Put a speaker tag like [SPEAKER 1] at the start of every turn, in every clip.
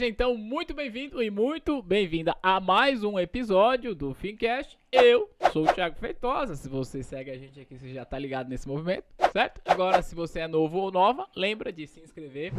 [SPEAKER 1] Seja então muito bem-vindo e muito bem-vinda a mais um episódio do Fincast. Eu sou o Thiago Feitosa. Se você segue a gente aqui, você já tá ligado nesse movimento, certo? Agora, se você é novo ou nova, lembra de se inscrever.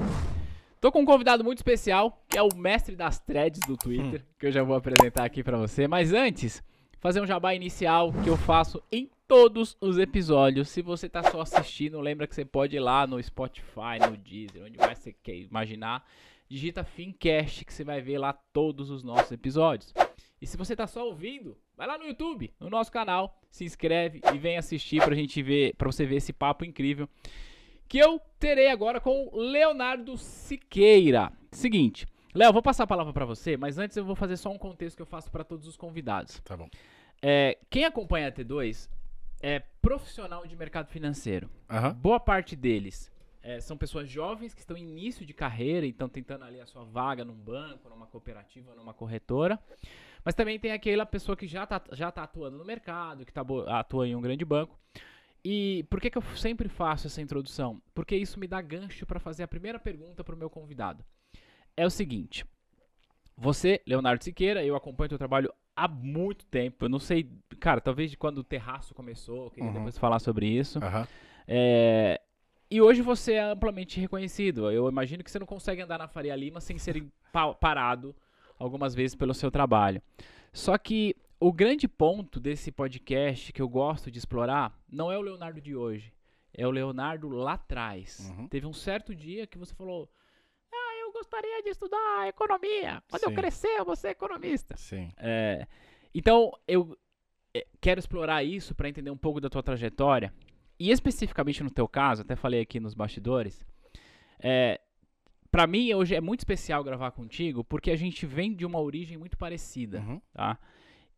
[SPEAKER 1] Tô com um convidado muito especial, que é o mestre das threads do Twitter, que eu já vou apresentar aqui pra você. Mas antes, fazer um jabá inicial que eu faço em todos os episódios. Se você tá só assistindo, lembra que você pode ir lá no Spotify, no Deezer, onde mais você quer imaginar. Digita Fincast que você vai ver lá todos os nossos episódios. E se você tá só ouvindo, vai lá no YouTube, no nosso canal, se inscreve e vem assistir pra gente ver, para você ver esse papo incrível que eu terei agora com o Leonardo Siqueira. Seguinte, Léo, vou passar a palavra para você, mas antes eu vou fazer só um contexto que eu faço para todos os convidados.
[SPEAKER 2] Tá bom.
[SPEAKER 1] É, quem acompanha a T2 é profissional de mercado financeiro.
[SPEAKER 2] Aham.
[SPEAKER 1] Boa parte deles é, são pessoas jovens que estão em início de carreira, então tentando ali a sua vaga num banco, numa cooperativa, numa corretora. Mas também tem aquela pessoa que já está já tá atuando no mercado, que tá, atua em um grande banco. E por que, que eu sempre faço essa introdução? Porque isso me dá gancho para fazer a primeira pergunta para o meu convidado. É o seguinte: você, Leonardo Siqueira, eu acompanho teu trabalho há muito tempo. Eu não sei, cara, talvez de quando o terraço começou, eu queria
[SPEAKER 2] Uhum.
[SPEAKER 1] depois falar sobre isso.
[SPEAKER 2] Aham.
[SPEAKER 1] É, E hoje você é amplamente reconhecido. Eu imagino que você não consegue andar na Faria Lima sem ser pa- parado algumas vezes pelo seu trabalho. Só que o grande ponto desse podcast que eu gosto de explorar não é o Leonardo de hoje. É o Leonardo lá atrás.
[SPEAKER 2] Uhum.
[SPEAKER 1] Teve um certo dia que você falou: Ah, eu gostaria de estudar economia. Quando eu
[SPEAKER 2] Sim.
[SPEAKER 1] crescer, eu vou ser economista.
[SPEAKER 2] Sim.
[SPEAKER 1] É, então, eu é, quero explorar isso para entender um pouco da tua trajetória. E especificamente no teu caso, até falei aqui nos bastidores, é, para mim hoje é muito especial gravar contigo porque a gente vem de uma origem muito parecida,
[SPEAKER 2] Uhum.
[SPEAKER 1] tá?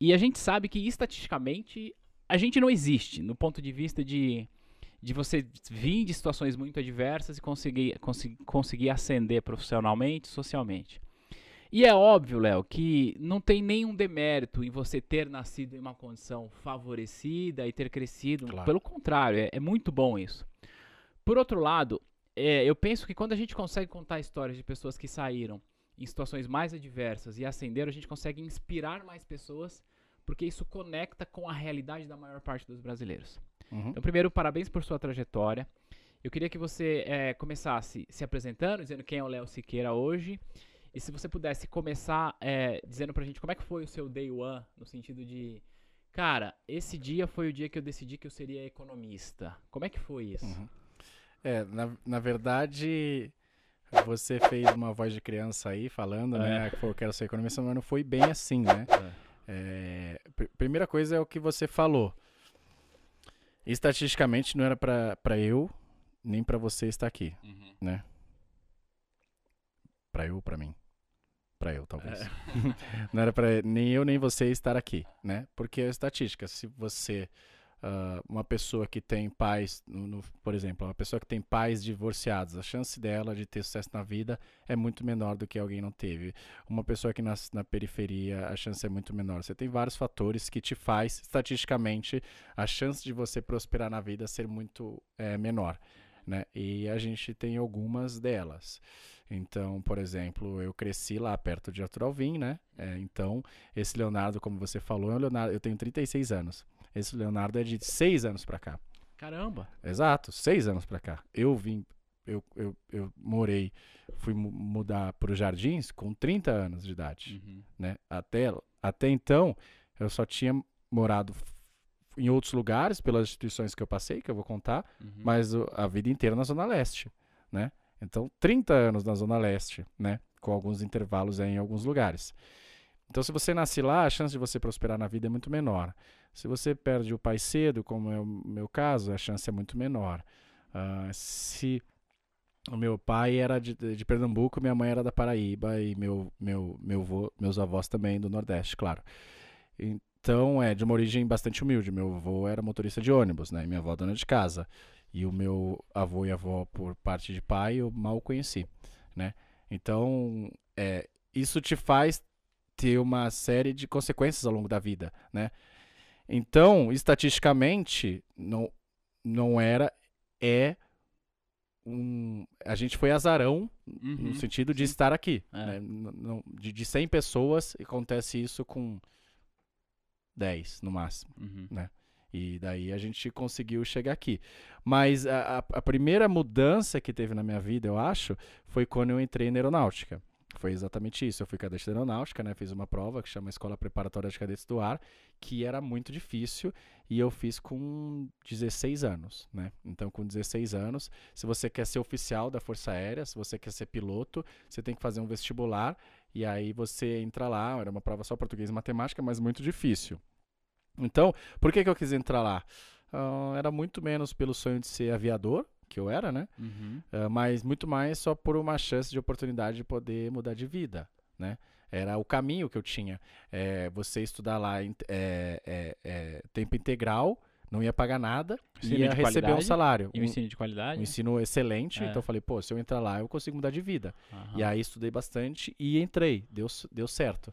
[SPEAKER 1] E a gente sabe que estatisticamente a gente não existe no ponto de vista de, de você vir de situações muito adversas e conseguir, conseguir, conseguir ascender profissionalmente, socialmente. E é óbvio, Léo, que não tem nenhum demérito em você ter nascido em uma condição favorecida e ter crescido.
[SPEAKER 2] Claro.
[SPEAKER 1] Pelo contrário, é, é muito bom isso. Por outro lado, é, eu penso que quando a gente consegue contar histórias de pessoas que saíram em situações mais adversas e ascenderam, a gente consegue inspirar mais pessoas, porque isso conecta com a realidade da maior parte dos brasileiros.
[SPEAKER 2] Uhum.
[SPEAKER 1] Então, primeiro, parabéns por sua trajetória. Eu queria que você eh, começasse se apresentando, dizendo quem é o Léo Siqueira hoje. E se você pudesse começar eh, dizendo pra gente como é que foi o seu day one, no sentido de, cara, esse dia foi o dia que eu decidi que eu seria economista. Como é que foi isso?
[SPEAKER 2] Uhum. É, na, na verdade, você fez uma voz de criança aí falando, né? Que foi, eu quero ser economista, mas não foi bem assim, né? É, pr- primeira coisa é o que você falou. Estatisticamente não era pra pra eu, nem pra você estar aqui,
[SPEAKER 1] Uhum.
[SPEAKER 2] né? Pra eu pra mim? Pra eu, talvez.
[SPEAKER 1] É.
[SPEAKER 2] não era pra nem eu nem você estar aqui, né? Porque é estatística. Se você, ah, uma pessoa que tem pais, no- no- por exemplo, uma pessoa que tem pais divorciados, a chance dela de ter sucesso na vida é muito menor do que alguém não teve. Uma pessoa que nasce na periferia, a chance é muito menor. Você tem vários fatores que te faz, estatisticamente, a chance de você prosperar na vida ser muito eh, menor. Né? E a gente tem algumas delas. Então, por exemplo, eu cresci lá perto de Alvim, né? É, então, esse Leonardo, como você falou, é um Leonardo. Eu tenho 36 anos. Esse Leonardo é de 6 anos pra cá.
[SPEAKER 1] Caramba!
[SPEAKER 2] Exato, 6 anos pra cá. Eu vim, eu, eu, eu morei, fui mu- mudar pro Jardins com 30 anos de idade,
[SPEAKER 1] Uhum.
[SPEAKER 2] né? Até, até então, eu só tinha morado em outros lugares, pelas instituições que eu passei, que eu vou contar,
[SPEAKER 1] Uhum.
[SPEAKER 2] mas a vida inteira na Zona Leste, né? Então, 30 anos na Zona Leste, né? Com alguns intervalos em alguns lugares. Então, se você nasce lá, a chance de você prosperar na vida é muito menor. Se você perde o pai cedo, como é o meu caso, a chance é muito menor. Ah, se o meu pai era de, de Pernambuco, minha mãe era da Paraíba e meu, meu, meu vô- meus avós também do Nordeste, claro. Então, é de uma origem bastante humilde. Meu avô era motorista de ônibus, né? E minha avó dona de casa. E o meu avô e avó, por parte de pai, eu mal conheci, né? Então, é, isso te faz ter uma série de consequências ao longo da vida, né? Então, estatisticamente, não, não era, é um. A gente foi azarão
[SPEAKER 1] Uhum.
[SPEAKER 2] no sentido de estar aqui.
[SPEAKER 1] É.
[SPEAKER 2] né? Não- de, de 100 pessoas, acontece isso com 10 no máximo.
[SPEAKER 1] Uhum.
[SPEAKER 2] E daí a gente conseguiu chegar aqui. Mas a, a- a primeira mudança que teve na minha vida, eu acho, foi quando eu entrei na aeronáutica. Foi exatamente isso. Eu fui cadete da aeronáutica, né? Fiz uma prova que chama Escola Preparatória de Cadetes do Ar, que era muito difícil e eu fiz com 16 anos, né? Então, com 16 anos, se você quer ser oficial da Força Aérea, se você quer ser piloto, você tem que fazer um vestibular e aí você entra lá. Era uma prova só português e matemática, mas muito difícil. Então, por que, que eu quis entrar lá? Ah, era muito menos pelo sonho de ser aviador, que eu era, né?
[SPEAKER 1] Uhum.
[SPEAKER 2] Ah, mas muito mais só por uma chance de oportunidade de poder mudar de vida, né? Era o caminho que eu tinha. É, você estudar lá é, é, é, tempo integral, não ia pagar nada,
[SPEAKER 1] Ensino
[SPEAKER 2] ia receber um salário.
[SPEAKER 1] E o ensino de qualidade?
[SPEAKER 2] um ensino excelente,
[SPEAKER 1] É.
[SPEAKER 2] então eu falei, pô, se eu entrar lá, eu consigo mudar de vida.
[SPEAKER 1] Aham.
[SPEAKER 2] E aí estudei bastante e entrei, deu, deu certo.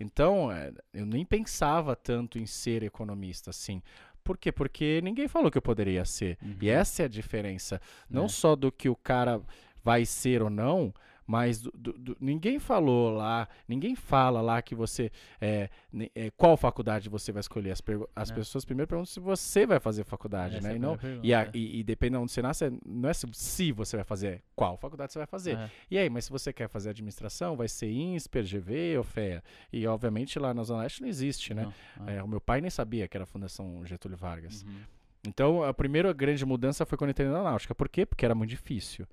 [SPEAKER 2] Então, é, eu nem pensava tanto em ser economista, assim. Por quê? Porque ninguém falou que eu poderia ser.
[SPEAKER 1] Uhum.
[SPEAKER 2] E essa é a diferença. Não
[SPEAKER 1] É.
[SPEAKER 2] só do que o cara vai ser ou não, mas do- do- ninguém falou lá, ninguém fala lá que você. é, é, qual faculdade você vai escolher. As, as
[SPEAKER 1] É.
[SPEAKER 2] pessoas primeiro perguntam se você vai fazer faculdade,
[SPEAKER 1] Essa é
[SPEAKER 2] né?
[SPEAKER 1] a
[SPEAKER 2] E, não, e, a-
[SPEAKER 1] pergunta.
[SPEAKER 2] e, e depende de onde você nasce, é- não é se, se você vai fazer, é qual faculdade você vai fazer.
[SPEAKER 1] É.
[SPEAKER 2] E aí, mas se você quer fazer administração, vai ser INSPER, GV ou FEA. E obviamente lá na Zona Leste não existe, né?
[SPEAKER 1] Não,
[SPEAKER 2] É, o meu pai nem sabia que era a Fundação Getúlio Vargas.
[SPEAKER 1] Uhum.
[SPEAKER 2] Então, a primeira grande mudança foi quando eu entrei na náutica. Por quê? Porque era muito difícil.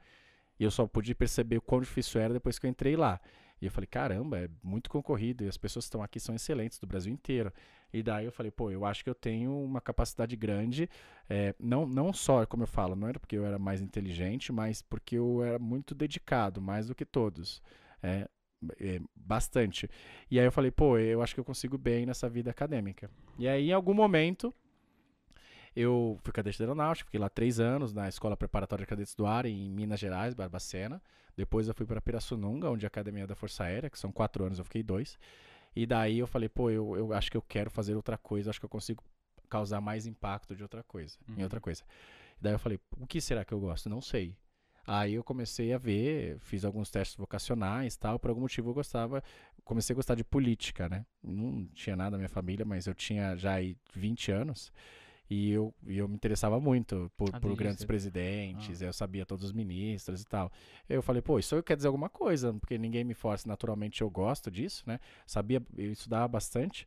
[SPEAKER 2] E eu só pude perceber o quão difícil era depois que eu entrei lá. E eu falei, caramba, é muito concorrido e as pessoas que estão aqui são excelentes do Brasil inteiro. E daí eu falei, pô, eu acho que eu tenho uma capacidade grande, é, não, não só, como eu falo, não era porque eu era mais inteligente, mas porque eu era muito dedicado, mais do que todos. É, é, bastante. E aí eu falei, pô, eu acho que eu consigo bem nessa vida acadêmica. E aí, em algum momento, eu fui cadete da aeronáutica, fiquei lá três anos na Escola Preparatória de Cadetes do Ar, em Minas Gerais, Barbacena. Depois eu fui para Pirassununga, onde é a Academia da Força Aérea, que são quatro anos, eu fiquei dois. E daí eu falei, pô, eu, eu acho que eu quero fazer outra coisa, acho que eu consigo causar mais impacto de outra coisa,
[SPEAKER 1] Uhum.
[SPEAKER 2] em outra coisa. Daí eu falei, o que será que eu gosto? Não sei. Aí eu comecei a ver, fiz alguns testes vocacionais tal, por algum motivo eu gostava, comecei a gostar de política, né? Não tinha nada na minha família, mas eu tinha já aí 20 anos e eu, eu me interessava muito por,
[SPEAKER 1] Ah,
[SPEAKER 2] por grandes
[SPEAKER 1] cedo.
[SPEAKER 2] presidentes, eu sabia todos os ministros e tal. Eu falei, pô, isso quer dizer alguma coisa, porque ninguém me força, naturalmente eu gosto disso, né? Sabia, eu estudava bastante.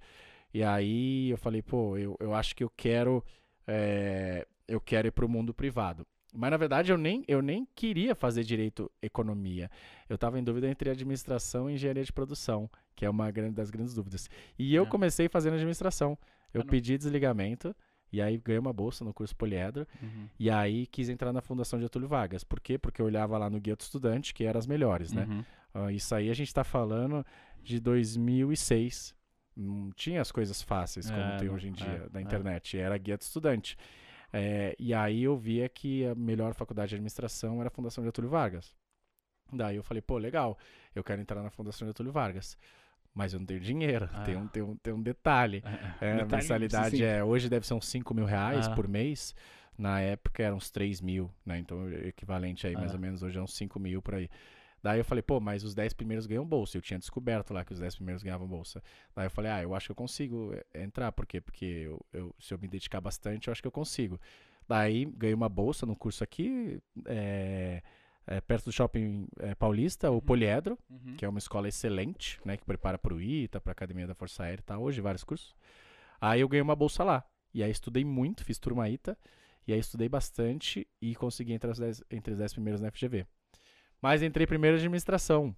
[SPEAKER 2] E aí eu falei, pô, eu, eu acho que eu quero, é, eu quero ir para o mundo privado. Mas na verdade eu nem, eu nem queria fazer direito economia. Eu estava em dúvida entre administração e engenharia de produção, que é uma grande, das grandes dúvidas. E eu
[SPEAKER 1] É.
[SPEAKER 2] comecei fazendo administração. Eu
[SPEAKER 1] Ah,
[SPEAKER 2] pedi desligamento e aí ganhei uma bolsa no curso Poliedro.
[SPEAKER 1] Uhum.
[SPEAKER 2] E aí quis entrar na Fundação Getúlio Vargas. Por quê? Porque eu olhava lá no Guia do Estudante, que eram as melhores, né?
[SPEAKER 1] Uhum.
[SPEAKER 2] Ah, isso aí a gente está falando de 2006. Não tinha as coisas fáceis como
[SPEAKER 1] É,
[SPEAKER 2] tem hoje em
[SPEAKER 1] é,
[SPEAKER 2] dia da
[SPEAKER 1] é.
[SPEAKER 2] internet. Era guia do estudante. É, e aí eu via que a melhor faculdade de administração era a Fundação Getúlio Vargas. Daí eu falei, pô, legal, eu quero entrar na Fundação Getúlio Vargas. Mas eu não tenho dinheiro,
[SPEAKER 1] Ah.
[SPEAKER 2] tem, um, tem, um, tem um detalhe. É, a
[SPEAKER 1] Detalhe,
[SPEAKER 2] mensalidade
[SPEAKER 1] sim.
[SPEAKER 2] é, hoje deve ser uns 5 mil reais
[SPEAKER 1] Ah.
[SPEAKER 2] por mês. Na época eram uns 3 mil, né? Então, o equivalente aí, mais
[SPEAKER 1] Ah.
[SPEAKER 2] ou menos, hoje é uns 5 mil por aí. Daí eu falei, pô, mas os 10 primeiros ganham bolsa. Eu tinha descoberto lá que os 10 primeiros ganhavam bolsa. Daí eu falei, ah, eu acho que eu consigo entrar. Por quê? Porque eu, eu- se eu me dedicar bastante, eu acho que eu consigo. Daí ganhei uma bolsa no curso aqui, é, é, perto do shopping é, paulista, o
[SPEAKER 1] Uhum.
[SPEAKER 2] Poliedro
[SPEAKER 1] Uhum.
[SPEAKER 2] que é uma escola excelente, né, que prepara para o ITA, para a Academia da Força Aérea e tal, hoje vários cursos. Aí eu ganhei uma bolsa lá. E aí estudei muito, fiz turma ITA, e aí estudei bastante e consegui entrar os dez- entre os 10 primeiros na FGV. Mas entrei primeiro em administração.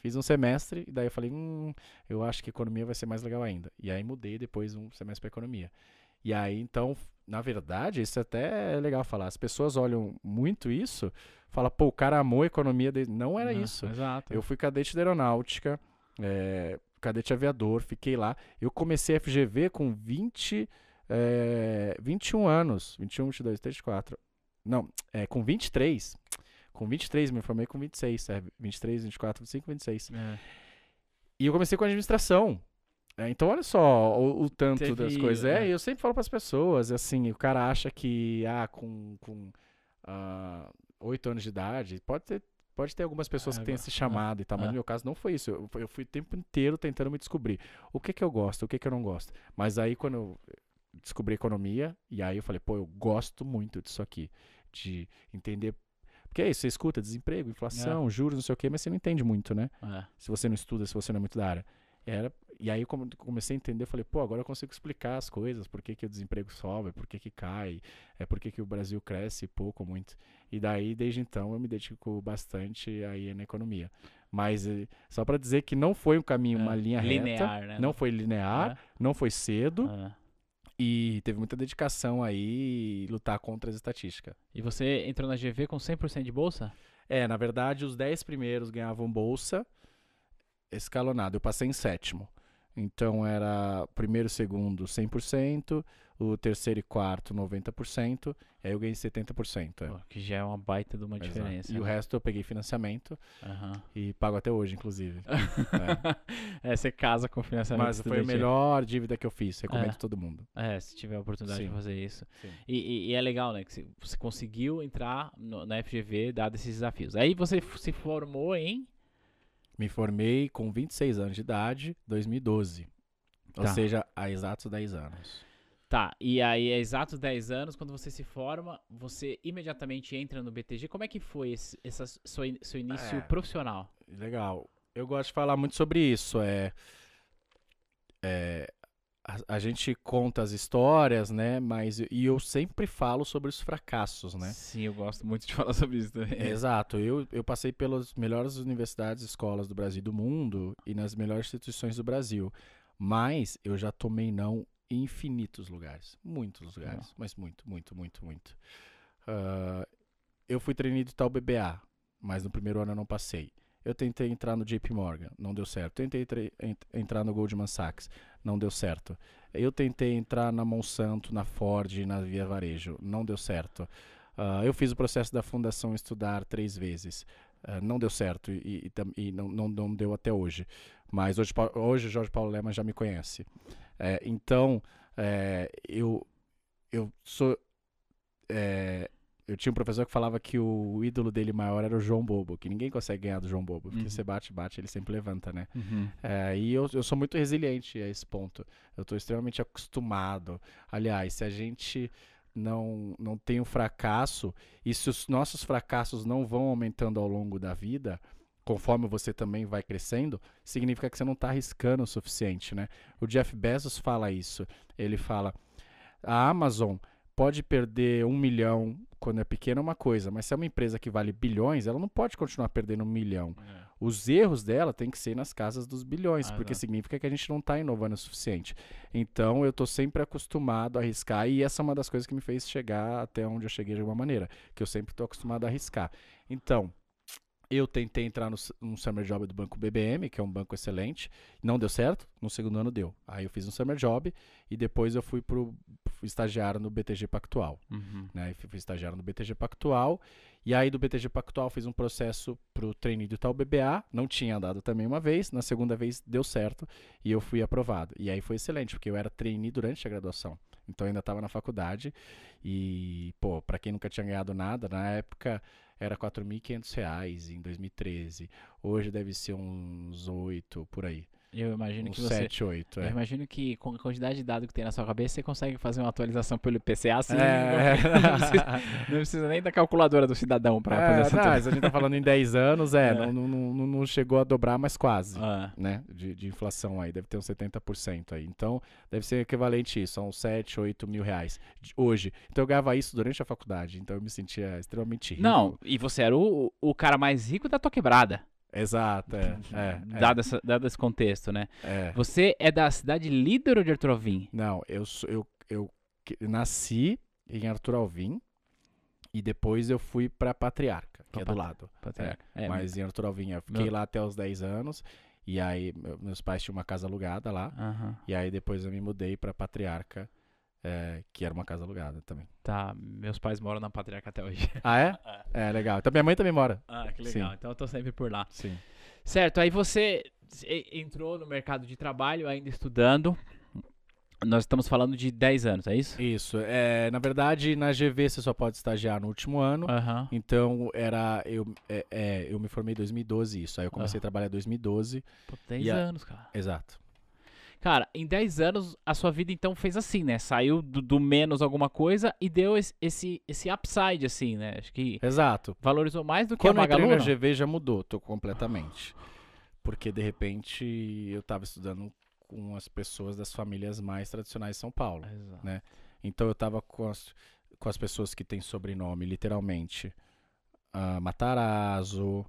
[SPEAKER 2] Fiz um semestre, e daí eu falei, hum, eu acho que economia vai ser mais legal ainda. E aí mudei depois um semestre para economia. E aí, então, na verdade, isso até é legal falar. As pessoas olham muito isso, fala, pô, o cara amou a economia dele. Não era
[SPEAKER 1] Não,
[SPEAKER 2] isso.
[SPEAKER 1] Exato.
[SPEAKER 2] Eu fui cadete da aeronáutica, é, cadete aviador, fiquei lá. Eu comecei a FGV com 20, é, 21 anos. 21, 22, 23, 24. Não, é, com 23. Com 23, me formei com 26. É, 23, 24, 25, 26.
[SPEAKER 1] É.
[SPEAKER 2] E eu comecei com administração. É, então, olha só o, o tanto
[SPEAKER 1] Teve,
[SPEAKER 2] das coisas. É,
[SPEAKER 1] é.
[SPEAKER 2] e eu sempre falo para as pessoas, assim, o cara acha que, ah, com, com ah, 8 anos de idade, pode ter, pode ter algumas pessoas
[SPEAKER 1] É,
[SPEAKER 2] que têm esse chamado e tal, mas
[SPEAKER 1] é.
[SPEAKER 2] no meu caso não foi isso. Eu, eu fui o tempo inteiro tentando me descobrir o que que eu gosto, o que que eu não gosto. Mas aí quando eu descobri economia, e aí eu falei, pô, eu gosto muito disso aqui, de entender. Porque é isso, você escuta desemprego, inflação, juros, não sei o quê, mas você não entende muito, né?
[SPEAKER 1] É.
[SPEAKER 2] se você não estuda, se você não é muito da área. Era, e aí, como eu comecei a entender, eu falei, pô, agora eu consigo explicar as coisas, por que, que o desemprego sobe, por que, que cai, é por que, que o Brasil cresce pouco ou muito. E daí, desde então, eu me dedico bastante aí na economia. Mas eh, só para dizer que não foi um caminho, uma
[SPEAKER 1] É,
[SPEAKER 2] linha reta,
[SPEAKER 1] linear, né?
[SPEAKER 2] não foi linear, não foi cedo,
[SPEAKER 1] É.
[SPEAKER 2] e teve muita dedicação aí lutar contra as estatísticas.
[SPEAKER 1] E você entrou na GV com 100% de bolsa?
[SPEAKER 2] É, na verdade, os 10 primeiros ganhavam bolsa escalonado. Eu passei em sétimo. Então era primeiro e segundo 100%, o terceiro e quarto 90%, e aí eu ganhei 70%. É.
[SPEAKER 1] Pô, que já é uma baita de uma
[SPEAKER 2] Exato.
[SPEAKER 1] diferença.
[SPEAKER 2] E o
[SPEAKER 1] né?
[SPEAKER 2] resto eu peguei financiamento
[SPEAKER 1] Aham.
[SPEAKER 2] e pago até hoje, inclusive.
[SPEAKER 1] É, você casa com financiamento
[SPEAKER 2] Mas foi a melhor dívida que eu fiz, recomendo
[SPEAKER 1] É.
[SPEAKER 2] todo mundo.
[SPEAKER 1] É, se tiver a oportunidade
[SPEAKER 2] Sim.
[SPEAKER 1] de fazer isso. E, e- e é legal, né? Que você- conseguiu entrar no- na FGV dado esses desafios. Aí você se formou em.
[SPEAKER 2] Me formei com 26 anos de idade, 2012. Ou
[SPEAKER 1] Tá.
[SPEAKER 2] seja, há exatos 10 anos.
[SPEAKER 1] Tá, e aí, há exatos 10 anos, quando você se forma, você imediatamente entra no BTG. Como é que foi esse essa in- seu início
[SPEAKER 2] É.
[SPEAKER 1] profissional?
[SPEAKER 2] Legal. Eu gosto de falar muito sobre isso. É, é, a, a gente conta as histórias, né? Mas e eu sempre falo sobre os fracassos, né?
[SPEAKER 1] Sim, eu gosto muito de falar sobre isso também.
[SPEAKER 2] Exato. Eu, eu passei pelas melhores universidades e escolas do Brasil e do mundo e nas melhores instituições do Brasil. Mas eu já tomei não em infinitos lugares. Muitos lugares. Mas muito, muito, muito, muito. Ah, eu fui treinado tal BBA, mas no primeiro ano eu não passei. Eu tentei entrar no JP Morgan, não deu certo. Tentei entrar no Goldman Sachs, não deu certo. Eu tentei entrar na Monsanto, na Ford, na Via Varejo, não deu certo. Ah, eu fiz o processo da Fundação Estudar três vezes. Ah, não deu certo e, e e não, não, não deu até hoje. Mas hoje, hoje Jorge Paulo Lema já me conhece. É, então, é, eu, eu sou. é, eu tinha um professor que falava que o ídolo dele maior era o João Bobo, que ninguém consegue ganhar do João Bobo, porque
[SPEAKER 1] Uhum.
[SPEAKER 2] você bate, bate, ele sempre levanta, né?
[SPEAKER 1] Uhum.
[SPEAKER 2] É, e eu, eu sou muito resiliente a esse ponto. Eu estou extremamente acostumado. Aliás, se a gente não, não tem um fracasso, e se os nossos fracassos não vão aumentando ao longo da vida, conforme você também vai crescendo, significa que você não está arriscando o suficiente, né? O Jeff Bezos fala isso. Ele fala: a Amazon pode perder um milhão quando é pequena é uma coisa, mas se é uma empresa que vale bilhões, ela não pode continuar perdendo um milhão. Os erros dela tem que ser nas casas dos bilhões,
[SPEAKER 1] Ah,
[SPEAKER 2] porque
[SPEAKER 1] exato.
[SPEAKER 2] significa que a gente não está inovando o suficiente. Então eu estou sempre acostumado a arriscar, e essa é uma das coisas que me fez chegar até onde eu cheguei de alguma maneira, que eu sempre estou acostumado a arriscar. Então, eu tentei entrar no, no summer job do banco BBM, que é um banco excelente, não deu certo, no segundo ano deu. Aí eu fiz um summer job e depois eu fui pro fui estagiário no BTG Pactual
[SPEAKER 1] Uhum.
[SPEAKER 2] né? E Fui estagiário no BTG Pactual. E aí do BTG Pactual fiz um processo pro trainee do tal BBA. Não tinha dado também uma vez. Na segunda vez deu certo e eu fui aprovado. E aí foi excelente, porque eu era trainee durante a graduação. Então eu ainda estava na faculdade. E, pô, para quem nunca tinha ganhado nada, na época era 4.500 reais em 2013. Hoje deve ser uns 8 por aí.
[SPEAKER 1] Eu imagino
[SPEAKER 2] Uns
[SPEAKER 1] que você.
[SPEAKER 2] 7, 8.
[SPEAKER 1] Eu
[SPEAKER 2] É.
[SPEAKER 1] imagino que com a quantidade de dados que tem na sua cabeça, você consegue fazer uma atualização pelo IPCA assim.
[SPEAKER 2] É.
[SPEAKER 1] Não, precisa, não precisa nem da calculadora do cidadão pra
[SPEAKER 2] É,
[SPEAKER 1] fazer essa
[SPEAKER 2] não,
[SPEAKER 1] atualização.
[SPEAKER 2] a gente tá falando em 10 anos, é,
[SPEAKER 1] É.
[SPEAKER 2] Não, não, não, não chegou a dobrar, mas quase.
[SPEAKER 1] Ah,
[SPEAKER 2] né, de, de inflação aí, deve ter uns 70% aí. Então, deve ser equivalente a isso, a uns 7, 8 mil reais hoje. Então, eu ganhava isso durante a faculdade, então eu me sentia extremamente rico.
[SPEAKER 1] não, e você era o, o cara mais rico da tua quebrada.
[SPEAKER 2] Exato, é. é,
[SPEAKER 1] dado, essa- dado esse contexto, né?
[SPEAKER 2] é, é.
[SPEAKER 1] Você é da cidade líder ou de Arthur Alvim?
[SPEAKER 2] Não, eu, sou- eu, eu nasci em Arthur Alvim e depois eu fui pra Patriarca, que
[SPEAKER 1] Pra
[SPEAKER 2] é do lado.
[SPEAKER 1] Patriarca. É,
[SPEAKER 2] Mas em Arthur Alvim, eu fiquei
[SPEAKER 1] Meu-
[SPEAKER 2] lá até os 10 anos. E aí, meu- meus pais tinham uma casa alugada lá.
[SPEAKER 1] aham.
[SPEAKER 2] E aí, depois eu me mudei pra Patriarca, é, que era uma casa alugada também.
[SPEAKER 1] Tá, meus pais moram na Patriarca até hoje.
[SPEAKER 2] Ah, é? É, legal. Então minha mãe também mora.
[SPEAKER 1] Ah, que
[SPEAKER 2] legal.
[SPEAKER 1] Então eu tô sempre por lá.
[SPEAKER 2] Sim.
[SPEAKER 1] Certo, aí você entrou no mercado de trabalho ainda estudando. Nós estamos falando de 10 anos, é isso?
[SPEAKER 2] Isso. É, na verdade, na GV você só pode estagiar no último ano.
[SPEAKER 1] Aham.
[SPEAKER 2] Então, era. Eu, é, é, eu me formei em 2012, isso. Aí eu comecei
[SPEAKER 1] Ah.
[SPEAKER 2] a trabalhar em 2012.
[SPEAKER 1] Pô, 10
[SPEAKER 2] E a-
[SPEAKER 1] anos, cara.
[SPEAKER 2] Exato.
[SPEAKER 1] Cara, em 10 anos, a sua vida então fez assim, né? Saiu do, do menos alguma coisa e deu esse, esse, esse upside, assim, né? Acho que
[SPEAKER 2] Exato.
[SPEAKER 1] valorizou mais do que
[SPEAKER 2] Quando
[SPEAKER 1] a
[SPEAKER 2] eu entrei
[SPEAKER 1] Magalu.
[SPEAKER 2] na? GV já mudou tô completamente. Porque de repente eu tava estudando com as pessoas das famílias mais tradicionais de São Paulo.
[SPEAKER 1] Exato.
[SPEAKER 2] né? Então eu tava com as, com as pessoas que têm sobrenome, literalmente, ah, Matarazzo,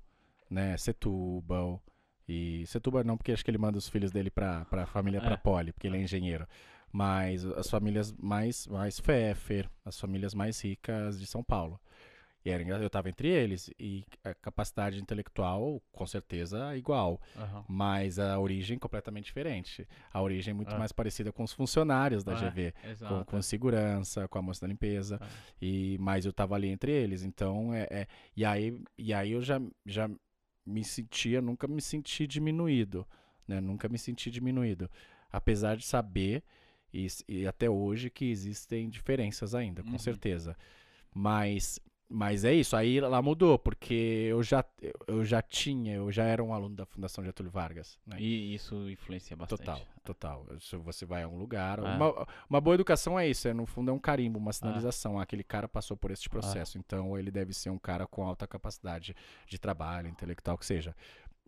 [SPEAKER 2] né, Setúbal. E Setúbal não, porque acho que ele manda os filhos dele pra, pra família, pra
[SPEAKER 1] É.
[SPEAKER 2] Poli, porque ele é engenheiro. Mas as famílias mais, mais Pfeffer, as famílias mais ricas de São Paulo. E era eu tava entre eles. E a capacidade intelectual, com certeza, igual
[SPEAKER 1] Aham.
[SPEAKER 2] mas a origem completamente diferente. A origem é muito
[SPEAKER 1] Ah.
[SPEAKER 2] mais parecida com os funcionários da
[SPEAKER 1] Ah,
[SPEAKER 2] GV, com, com segurança, com a moça da limpeza, e mas eu tava ali entre eles, então é, é- e aí e aí eu já já me sentia, nunca me senti diminuído, né? Nunca me senti diminuído, apesar de saber e, e até hoje que existem diferenças ainda, com
[SPEAKER 1] Uhum.
[SPEAKER 2] certeza. Mas mas é isso, aí lá mudou, porque eu já, eu- já tinha, eu já era um aluno da Fundação Getúlio Vargas. Né?
[SPEAKER 1] E isso influencia bastante.
[SPEAKER 2] Total, total. Se você vai a um lugar.
[SPEAKER 1] Ah.
[SPEAKER 2] Uma, uma boa educação é isso, é, no fundo é um carimbo, uma sinalização. Ah, Aquele cara passou por este processo, então ele deve ser um cara com alta capacidade de trabalho, intelectual, que seja.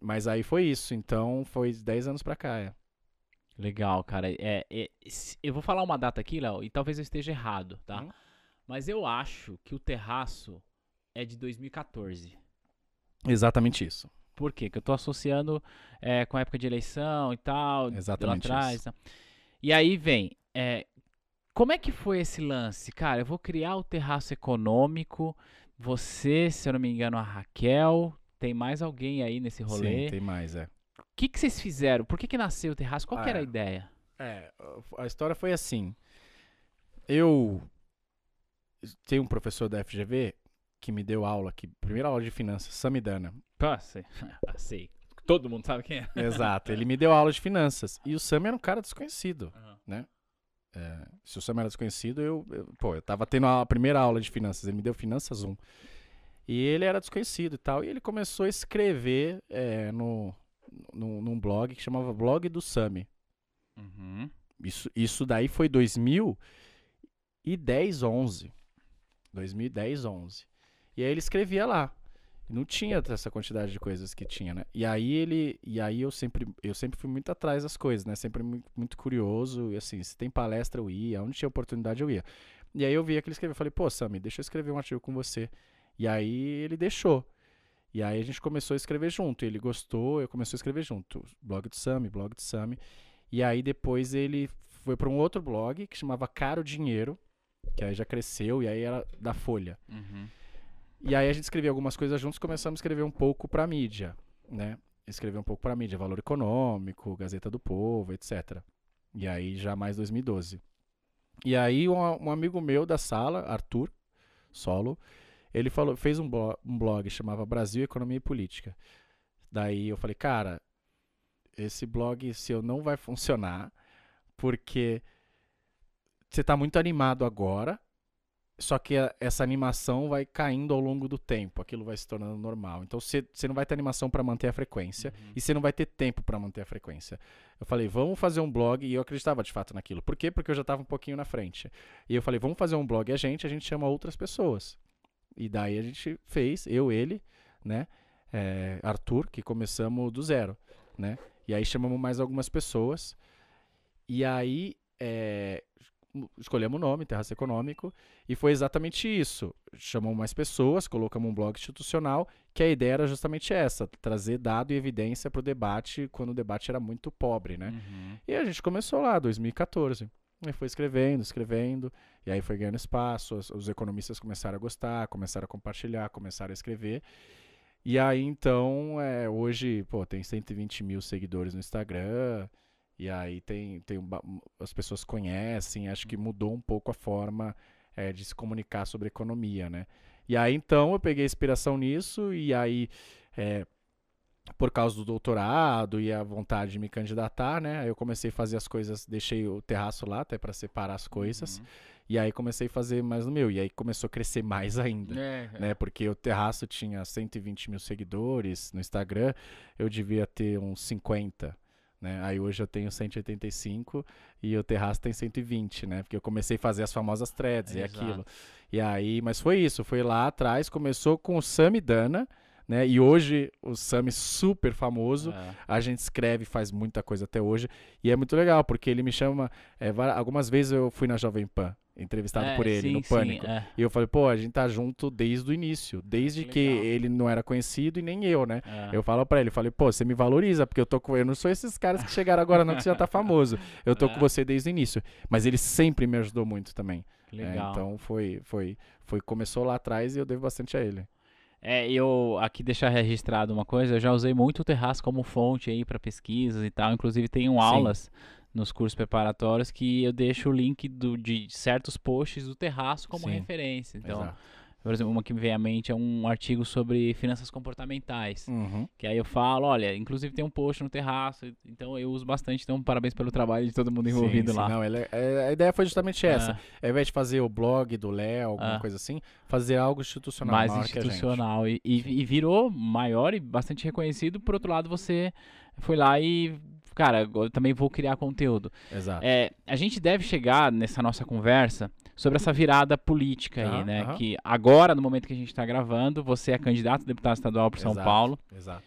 [SPEAKER 2] Mas aí foi isso, então foi 10 anos pra cá, é.
[SPEAKER 1] Legal, cara. É, é, eu vou falar uma data aqui, Léo, e talvez eu esteja errado, tá?
[SPEAKER 2] Hum.
[SPEAKER 1] Mas eu acho que o terraço é de 2014.
[SPEAKER 2] Exatamente isso.
[SPEAKER 1] Por quê? Que eu tô associando é, com a época de eleição e tal, lá
[SPEAKER 2] Exatamente
[SPEAKER 1] atrás.
[SPEAKER 2] isso.
[SPEAKER 1] tá? E aí vem, é, como é que foi esse lance? Cara, eu vou criar o terraço econômico, você, se eu não me engano, a Raquel, tem mais alguém aí nesse rolê.
[SPEAKER 2] Sim, tem mais, é.
[SPEAKER 1] O que, que vocês fizeram? Por que, que nasceu o terraço? Qual que
[SPEAKER 2] Ah,
[SPEAKER 1] era a ideia?
[SPEAKER 2] É, a história foi assim. Eu tenho um professor da FGV que me deu aula, que primeira aula de finanças, Samidana.
[SPEAKER 1] Pá, sei. sei. Todo mundo sabe quem é.
[SPEAKER 2] Exato, ele me deu aula de finanças. E o Sam era um cara desconhecido.
[SPEAKER 1] Aham.
[SPEAKER 2] É, se o Sam era desconhecido, eu, eu- pô, eu tava tendo a primeira aula de finanças, ele me deu finanças 1. E ele era desconhecido e tal. E ele começou a escrever é, no, no, num blog que chamava Blog do Sami.
[SPEAKER 1] Uhum.
[SPEAKER 2] Isso, isso daí foi 2010, 11. 2010, 11. E aí ele escrevia lá. Não tinha essa quantidade de coisas que tinha, né? E aí ele, e aí eu sempre, eu sempre fui muito atrás das coisas, né? Sempre muito, curioso, e assim, se tem palestra eu ia, onde tinha oportunidade eu ia. E aí eu vi que ele escreveu, eu falei: "Pô, Sami, deixa eu escrever um artigo com você". E aí ele deixou. E aí a gente começou a escrever junto. Ele gostou, eu comecei a escrever junto. Blog do Sami, blog do Sami. E aí depois ele foi para um outro blog que chamava Caro Dinheiro, que aí já cresceu e aí era da Folha.
[SPEAKER 1] Uhum.
[SPEAKER 2] E aí a gente escrevia algumas coisas juntos, começamos a escrever um pouco para mídia, né? Escrever um pouco para mídia, Valor Econômico, Gazeta do Povo, etc. E aí já mais 2012. E aí um, um amigo meu da sala, Arthur Solo, ele falou, fez um, blo- um blog chamava Brasil Economia e Política. Daí eu falei, cara, esse blog seu não vai funcionar porque você tá muito animado agora, só que a- essa animação vai caindo ao longo do tempo, aquilo vai se tornando normal. Então você não vai ter animação para manter a frequência
[SPEAKER 1] Uhum.
[SPEAKER 2] e você não vai ter tempo para manter a frequência. Eu falei, vamos fazer um blog e eu acreditava de fato naquilo. Por quê? Porque eu já estava um pouquinho na frente. E eu falei, vamos fazer um blog a gente, a gente chama outras pessoas. E daí a gente fez, eu, ele, né? é, Arthur, que começamos do zero, né? E aí chamamos mais algumas pessoas. E aí é, escolhemos o nome, Terraço Econômico, e foi exatamente isso. Chamamos mais pessoas, colocamos um blog institucional, que a ideia era justamente essa, trazer dado e evidência para o debate, quando o debate era muito pobre, né?
[SPEAKER 1] Uhum.
[SPEAKER 2] E a gente começou lá, 2014. E foi escrevendo, escrevendo, e aí foi ganhando espaço, os, os economistas começaram a gostar, começaram a compartilhar, começaram a escrever. E aí, então, é, hoje, pô, tem 120 mil seguidores no Instagram, e aí tem, tem as pessoas conhecem, acho que mudou um pouco a forma é, de se comunicar sobre economia, né? E aí, então, eu peguei inspiração nisso, e aí é, por causa do doutorado e a vontade de me candidatar, né? Aí eu comecei a fazer as coisas, deixei o terraço lá até para separar as coisas.
[SPEAKER 1] Uhum.
[SPEAKER 2] E aí comecei a fazer mais no meu. E aí começou a crescer mais ainda.
[SPEAKER 1] É,
[SPEAKER 2] Né? Porque o terraço tinha 120 mil seguidores no Instagram, eu devia ter uns 50. Né? Aí hoje eu tenho 185 e o terraço tem 120, né? Porque eu comecei a fazer as famosas threads e
[SPEAKER 1] Exato.
[SPEAKER 2] aquilo. E aí, mas foi isso, foi lá atrás, começou com o Sami Dana, né? E hoje o Sami super famoso.
[SPEAKER 1] É.
[SPEAKER 2] A gente escreve, faz muita coisa até hoje. E é muito legal, porque ele me chama. é, algumas vezes eu fui na Jovem Pan, entrevistado
[SPEAKER 1] É,
[SPEAKER 2] por ele,
[SPEAKER 1] sim,
[SPEAKER 2] no
[SPEAKER 1] sim,
[SPEAKER 2] Pânico.
[SPEAKER 1] é.
[SPEAKER 2] E eu falei, pô, a gente tá junto desde o início, desde
[SPEAKER 1] que
[SPEAKER 2] que,
[SPEAKER 1] legal.
[SPEAKER 2] ele não era conhecido e nem eu, né?
[SPEAKER 1] É.
[SPEAKER 2] Eu falo pra ele, falei, pô, você me valoriza, porque eu tô com. Eu não sou esses caras que chegaram agora, não, que você já tá famoso. Eu tô
[SPEAKER 1] É.
[SPEAKER 2] com você desde o início. Mas ele sempre me ajudou muito também. É,
[SPEAKER 1] Legal.
[SPEAKER 2] então foi, foi, foi. Começou lá atrás e eu devo bastante a ele.
[SPEAKER 1] É, eu aqui deixar registrado uma coisa, eu já usei muito o Terraço como fonte aí para pesquisas e tal. Inclusive tenho aulas nos cursos preparatórios que eu deixo o link do, de certos posts do Terraço como
[SPEAKER 2] Sim.
[SPEAKER 1] referência. Então,
[SPEAKER 2] Exato.
[SPEAKER 1] por exemplo, uma que me vem à mente é um artigo sobre finanças comportamentais.
[SPEAKER 2] Uhum.
[SPEAKER 1] Que aí eu falo, olha, inclusive tem um post no Terraço, então eu uso bastante. Então, parabéns pelo trabalho de todo mundo envolvido
[SPEAKER 2] Sim, sim.
[SPEAKER 1] lá.
[SPEAKER 2] Não, ele- é- a ideia foi justamente essa.
[SPEAKER 1] É,
[SPEAKER 2] Ao invés de fazer o blog do Léo, alguma
[SPEAKER 1] Ah.
[SPEAKER 2] coisa assim, fazer algo institucional.
[SPEAKER 1] mais institucional e, e- e virou maior e bastante reconhecido. Por outro lado, você foi lá e, cara, eu também vou criar conteúdo.
[SPEAKER 2] Exato.
[SPEAKER 1] É, a gente deve chegar nessa nossa conversa sobre essa virada política aí, né?
[SPEAKER 2] aham.
[SPEAKER 1] Que agora, no momento que a gente está gravando, você é candidato a deputado estadual por São
[SPEAKER 2] Exato.
[SPEAKER 1] Paulo.
[SPEAKER 2] Exato.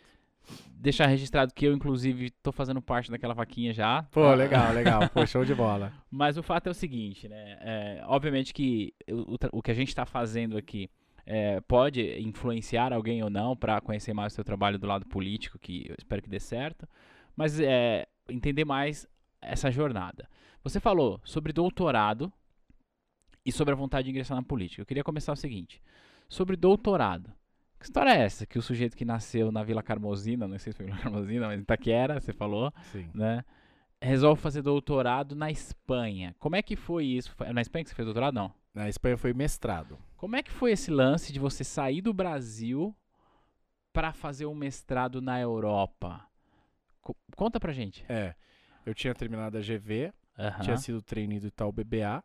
[SPEAKER 1] Deixar registrado que eu, inclusive, tô fazendo parte daquela vaquinha já.
[SPEAKER 2] Pô, legal, legal. Pô, show de bola.
[SPEAKER 1] Mas o fato é o seguinte, né? É, obviamente que o, o que a gente está fazendo aqui é, pode influenciar alguém ou não para conhecer mais o seu trabalho do lado político, que eu espero que dê certo, mas é, entender mais essa jornada. Você falou sobre doutorado e sobre a vontade de ingressar na política. Eu queria começar o seguinte: sobre doutorado. Que história é essa? Que o sujeito que nasceu na Vila Carmosina, não sei se foi Vila Carmosina, mas Itaquera, você falou,
[SPEAKER 2] Sim.
[SPEAKER 1] né? Resolve fazer doutorado na Espanha. Como é que foi isso? Foi na Espanha que você fez doutorado? Não.
[SPEAKER 2] Na Espanha foi mestrado.
[SPEAKER 1] Como é que foi esse lance de você sair do Brasil para fazer um mestrado na Europa? Co- conta pra gente.
[SPEAKER 2] É. Eu tinha terminado a GV,
[SPEAKER 1] Aham.
[SPEAKER 2] tinha sido trainee do Itaú BBA.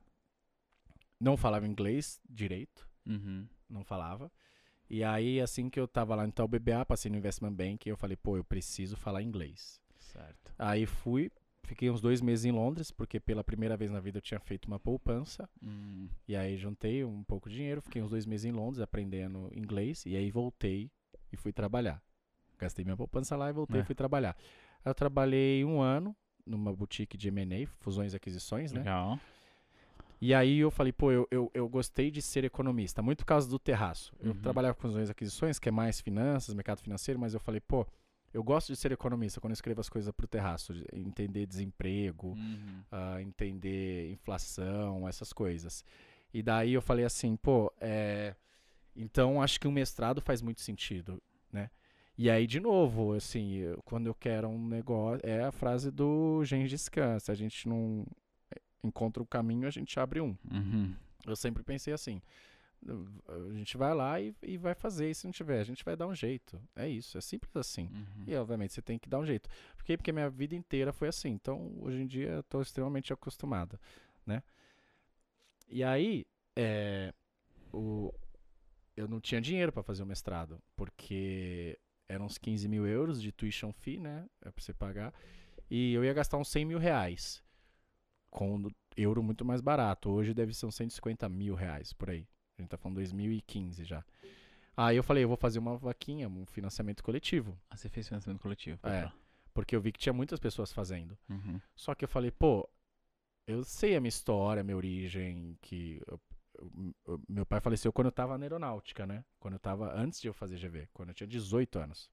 [SPEAKER 2] Não falava inglês direito,
[SPEAKER 1] Uhum.
[SPEAKER 2] não falava. E aí, assim que eu tava lá no Itaú BBA, passei no Investment Bank, eu falei, pô, eu preciso falar inglês.
[SPEAKER 1] Certo.
[SPEAKER 2] Aí fui, fiquei uns dois meses em Londres, porque pela primeira vez na vida eu tinha feito uma poupança.
[SPEAKER 1] Hum,
[SPEAKER 2] E aí juntei um pouco de dinheiro, fiquei uns dois meses em Londres aprendendo inglês. E aí voltei e fui trabalhar. Gastei minha poupança lá e voltei
[SPEAKER 1] É.
[SPEAKER 2] e fui trabalhar. Eu trabalhei um ano numa boutique de M&A, fusões e aquisições, né?
[SPEAKER 1] legal.
[SPEAKER 2] E aí eu falei, pô, eu, eu, eu gostei de ser economista, muito por causa do terraço. Eu
[SPEAKER 1] Uhum.
[SPEAKER 2] trabalhava com fusões e aquisições, que é mais finanças, mercado financeiro, mas eu falei, pô, eu gosto de ser economista quando eu escrevo as coisas pro terraço, de entender desemprego,
[SPEAKER 1] Uhum.
[SPEAKER 2] a entender inflação, essas coisas. E daí eu falei assim, pô, é, então acho que um mestrado faz muito sentido, né? E aí, de novo, assim, eu- quando eu quero um negócio, é a frase do Gengis Khan, se a gente não é, encontra o caminho, a gente abre um.
[SPEAKER 1] Uhum.
[SPEAKER 2] Eu sempre pensei assim, a gente vai lá e, e vai fazer, e se não tiver, a gente vai dar um jeito. É isso, é simples assim.
[SPEAKER 1] Uhum.
[SPEAKER 2] E obviamente você tem que dar um jeito. Por quê? Porque minha vida inteira foi assim. Então, hoje em dia, eu estou extremamente acostumado, né? E aí, é, o, eu não tinha dinheiro para fazer o mestrado, porque eram uns 15 mil euros de tuition fee, né? É para você pagar. E eu ia gastar uns 100 mil reais, com euro muito mais barato. Hoje deve ser uns 150 mil reais, por aí. A gente tá falando 2015 já. Aí eu falei, eu vou fazer uma vaquinha, um financiamento coletivo.
[SPEAKER 1] Ah, você fez financiamento coletivo.
[SPEAKER 2] É. Porque eu vi que tinha muitas pessoas fazendo.
[SPEAKER 1] Uhum.
[SPEAKER 2] Só que eu falei, pô, eu sei a minha história, a minha origem, que eu- meu pai faleceu quando eu tava na aeronáutica, né? Quando eu tava antes de eu fazer GV, quando eu tinha 18 anos.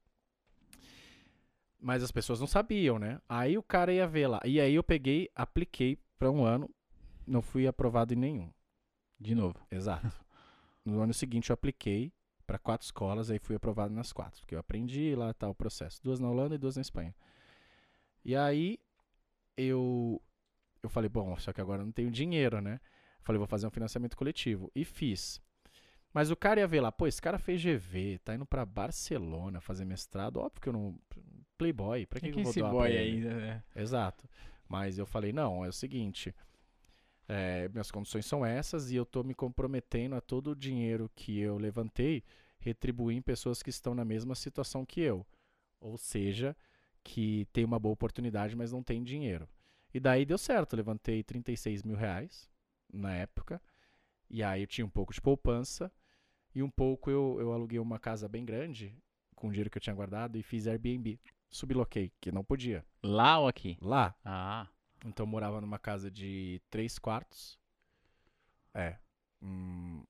[SPEAKER 2] Mas as pessoas não sabiam, né? Aí o cara ia ver lá. E aí eu peguei, apliquei pra um ano, não fui aprovado em nenhum.
[SPEAKER 1] De novo.
[SPEAKER 2] Exato. No ano seguinte eu apliquei para quatro escolas, aí fui aprovado nas quatro, porque eu aprendi lá tal o processo, duas na Holanda e duas na Espanha. E aí eu eu falei, bom, só que agora eu não tenho dinheiro, né? Falei, vou fazer um financiamento coletivo e fiz. Mas o cara ia ver lá, pô, esse cara fez GV, tá indo pra Barcelona fazer mestrado, óbvio que eu não. Playboy, pra que,
[SPEAKER 1] Quem
[SPEAKER 2] que eu vou doar
[SPEAKER 1] boy
[SPEAKER 2] ele?
[SPEAKER 1] né?
[SPEAKER 2] Exato. Mas eu falei, não, é o seguinte. é, minhas condições são essas e eu tô me comprometendo a todo o dinheiro que eu levantei retribuir em pessoas que estão na mesma situação que eu. Ou seja, que tem uma boa oportunidade, mas não tem dinheiro. E daí deu certo, levantei 36 mil reais na época. E aí eu tinha um pouco de poupança. E um pouco eu, eu aluguei uma casa bem grande, com o dinheiro que eu tinha guardado, e fiz Airbnb. Subloquei, que não podia.
[SPEAKER 1] Lá ou aqui?
[SPEAKER 2] Lá,
[SPEAKER 1] Ah,
[SPEAKER 2] então eu morava numa casa de três quartos. É. hum,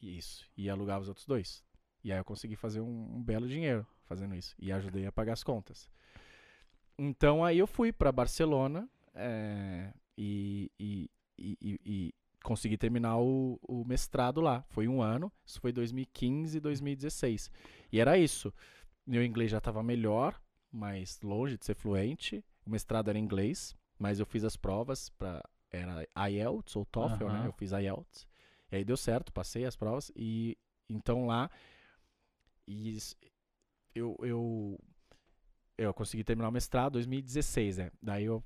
[SPEAKER 2] isso. E alugava os outros dois. E aí eu consegui fazer um, um belo dinheiro fazendo isso. E ajudei a pagar as contas. Então aí eu fui para Barcelona é, e, e, e, e- e consegui terminar o, o mestrado lá. Foi um ano. Isso foi 2015 e 2016. E era isso. Meu inglês já estava melhor, mas longe de ser fluente. O mestrado era em inglês mas eu fiz as provas para era IELTS ou TOEFL, né?
[SPEAKER 1] Aham.
[SPEAKER 2] Eu fiz IELTS. E aí deu certo, passei as provas e então lá e eu eu eu consegui terminar o mestrado em 2016, né? Daí eu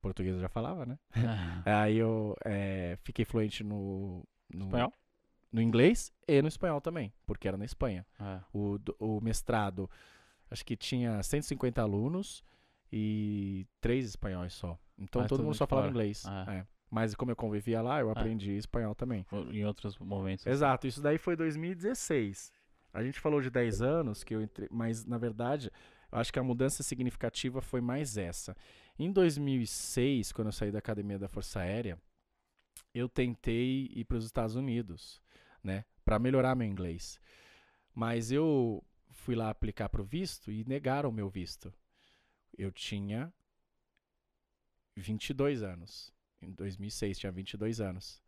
[SPEAKER 2] português eu já falava, né? Aí eu eh, fiquei fluente no, no
[SPEAKER 1] espanhol?
[SPEAKER 2] no inglês e no espanhol também, porque era na Espanha.
[SPEAKER 1] É.
[SPEAKER 2] O, o mestrado, acho que tinha 150 alunos e três espanhóis só. Então
[SPEAKER 1] Ah,
[SPEAKER 2] todo
[SPEAKER 1] tudo
[SPEAKER 2] mundo só falava
[SPEAKER 1] fora.
[SPEAKER 2] inglês.
[SPEAKER 1] Ah.
[SPEAKER 2] é. Mas como eu convivia lá, eu aprendi espanhol também.
[SPEAKER 1] Em outros momentos. assim.
[SPEAKER 2] Exato, isso daí foi 2016. A gente falou de 10 anos, que eu entrei, mas na verdade, eu acho que a mudança significativa foi mais essa. Em 2006, quando eu saí da academia da Força Aérea, eu tentei ir para os Estados Unidos, né, para melhorar meu inglês. Mas eu fui lá aplicar para o visto e negaram o meu visto. Eu tinha 22 anos. Em 2006 tinha 22 anos.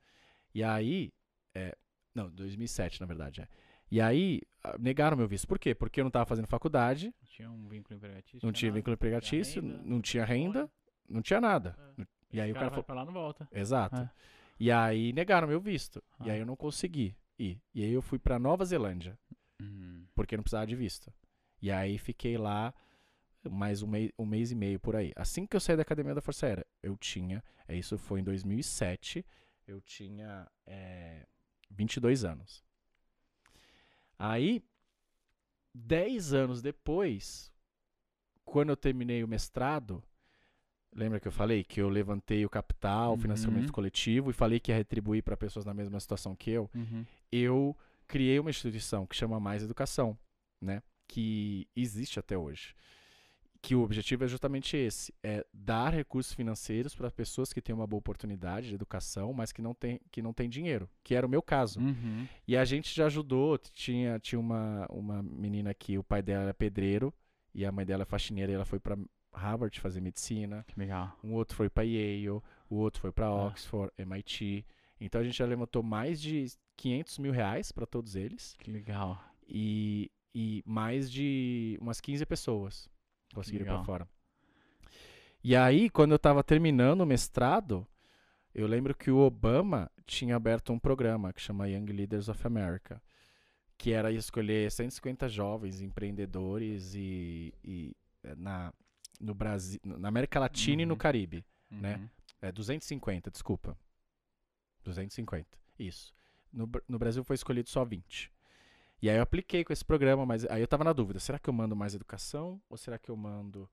[SPEAKER 2] E aí, é, não, 2007 na verdade, é. E aí, ah, negaram meu visto. Por quê? Porque eu não estava fazendo faculdade,
[SPEAKER 1] Não tinha um vínculo empregatício.
[SPEAKER 2] não tinha
[SPEAKER 1] nada.
[SPEAKER 2] vínculo empregatício,
[SPEAKER 1] renda,
[SPEAKER 2] não tinha renda, não tinha nada.
[SPEAKER 1] É.
[SPEAKER 2] E aí o cara
[SPEAKER 1] vai
[SPEAKER 2] falou,
[SPEAKER 1] pra lá não volta.
[SPEAKER 2] exato.
[SPEAKER 1] É.
[SPEAKER 2] E aí negaram meu visto. E
[SPEAKER 1] Ah.
[SPEAKER 2] aí eu não consegui ir. E aí eu fui para Nova Zelândia,
[SPEAKER 1] Hum.
[SPEAKER 2] porque não precisava de visto. E aí fiquei lá mais um, mei- um mês e meio por aí. Assim que eu saí da Academia da Força Aérea, eu tinha, é, isso foi em 2007, eu tinha é, 22 anos. Aí, 10 anos depois, quando eu terminei o mestrado, lembra que eu falei que eu levantei o capital, o
[SPEAKER 1] Uhum.
[SPEAKER 2] financiamento coletivo e falei que ia retribuir para pessoas na mesma situação que eu?
[SPEAKER 1] Uhum.
[SPEAKER 2] eu criei uma instituição que chama Mais Educação, né? Que existe até hoje. Que o objetivo é justamente esse, é dar recursos financeiros para pessoas que têm uma boa oportunidade de educação, mas que não têm que não tem dinheiro, que era o meu caso.
[SPEAKER 1] Uhum.
[SPEAKER 2] E a gente já ajudou, tinha tinha uma uma menina que o pai dela era pedreiro e a mãe dela é faxineira e ela foi para Harvard fazer medicina
[SPEAKER 1] Que legal.
[SPEAKER 2] um outro foi para Yale, o outro foi para
[SPEAKER 1] Ah.
[SPEAKER 2] Oxford, MIT. Então a gente já levantou mais de 500 mil reais para todos eles
[SPEAKER 1] Que legal.
[SPEAKER 2] e, e mais de umas 15 pessoas conseguiram ir para
[SPEAKER 1] legal.
[SPEAKER 2] fora. E aí, quando eu estava terminando o mestrado, eu lembro que o Obama tinha aberto um programa que chama Young Leaders of America, que era escolher 150 jovens empreendedores e, e, eh, na, no Brasil, na América Latina e no
[SPEAKER 1] Uhum.
[SPEAKER 2] Caribe. Né?
[SPEAKER 1] Uhum.
[SPEAKER 2] É 250, desculpa. 250, isso. No, no Brasil foi escolhido só 20. E aí eu apliquei com esse programa, mas aí eu tava na dúvida: será que eu mando mais educação ou será que eu mando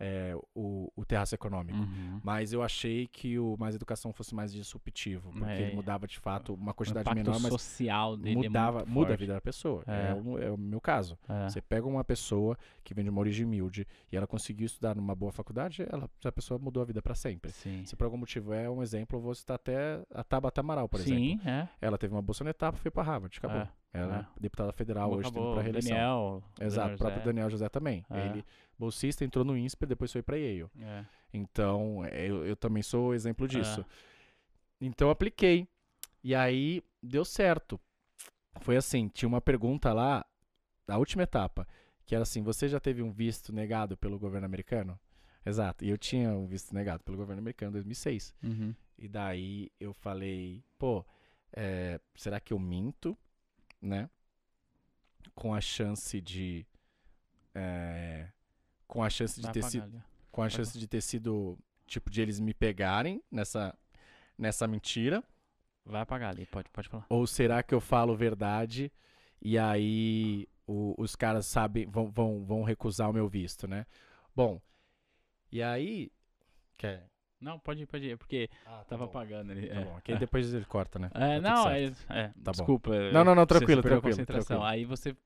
[SPEAKER 2] é, o, o terraço econômico?
[SPEAKER 1] Uhum.
[SPEAKER 2] Mas eu achei que o mais educação fosse mais disruptivo, porque
[SPEAKER 1] É.
[SPEAKER 2] ele mudava de fato uma quantidade menor, mas
[SPEAKER 1] social dele é
[SPEAKER 2] mudava,
[SPEAKER 1] muito
[SPEAKER 2] muda a
[SPEAKER 1] forte.
[SPEAKER 2] vida da pessoa.
[SPEAKER 1] É.
[SPEAKER 2] É, o, é o meu caso.
[SPEAKER 1] É.
[SPEAKER 2] Você pega uma pessoa que vem de uma origem humilde e ela conseguiu estudar numa boa faculdade, ela, essa pessoa mudou a vida para sempre.
[SPEAKER 1] Sim.
[SPEAKER 2] Se por algum motivo é um exemplo, eu vou citar até a Tabata Amaral, por exemplo.
[SPEAKER 1] Sim, é.
[SPEAKER 2] Ela teve uma bolsa na etapa, foi para Harvard, acabou.
[SPEAKER 1] É,
[SPEAKER 2] Ela é deputada federal, hoje
[SPEAKER 1] Acabou.
[SPEAKER 2] tendo para reeleição.
[SPEAKER 1] Daniel.
[SPEAKER 2] Exato, o próprio. Daniel José também.
[SPEAKER 1] É.
[SPEAKER 2] Ele, bolsista, entrou no INSPER, depois foi para Yale.
[SPEAKER 1] É.
[SPEAKER 2] Então, é, eu, eu também sou exemplo disso.
[SPEAKER 1] É.
[SPEAKER 2] Então, eu apliquei. E aí, deu certo. Foi assim, tinha uma pergunta lá, da última etapa, que era assim, você já teve um visto negado pelo governo americano? Exato, e eu tinha um visto negado pelo governo americano em 2006.
[SPEAKER 1] Uhum.
[SPEAKER 2] E daí eu falei, pô, é, será que eu minto? Né? Com a chance de. é, com a chance de
[SPEAKER 1] Vai
[SPEAKER 2] ter
[SPEAKER 1] apagar
[SPEAKER 2] sido.
[SPEAKER 1] ali.
[SPEAKER 2] Com a chance de ter sido. Tipo, de eles me pegarem nessa, nessa mentira.
[SPEAKER 1] Vai apagar ali, pode, pode falar.
[SPEAKER 2] Ou será que eu falo verdade e aí o- os caras sabem, vão, vão, vão recusar o meu visto, né? Bom, e aí. Quer?
[SPEAKER 1] Não, pode ir, pode ir, porque
[SPEAKER 2] Ah,
[SPEAKER 1] tava apagando ali.
[SPEAKER 2] Tá
[SPEAKER 1] é.
[SPEAKER 2] bom, aqui depois ele corta, né?
[SPEAKER 1] É,
[SPEAKER 2] Tá
[SPEAKER 1] não, é, é,
[SPEAKER 2] Tá bom.
[SPEAKER 1] desculpa.
[SPEAKER 2] Não, não, não, tranquilo, tranquilo, tranquilo.
[SPEAKER 1] Aí você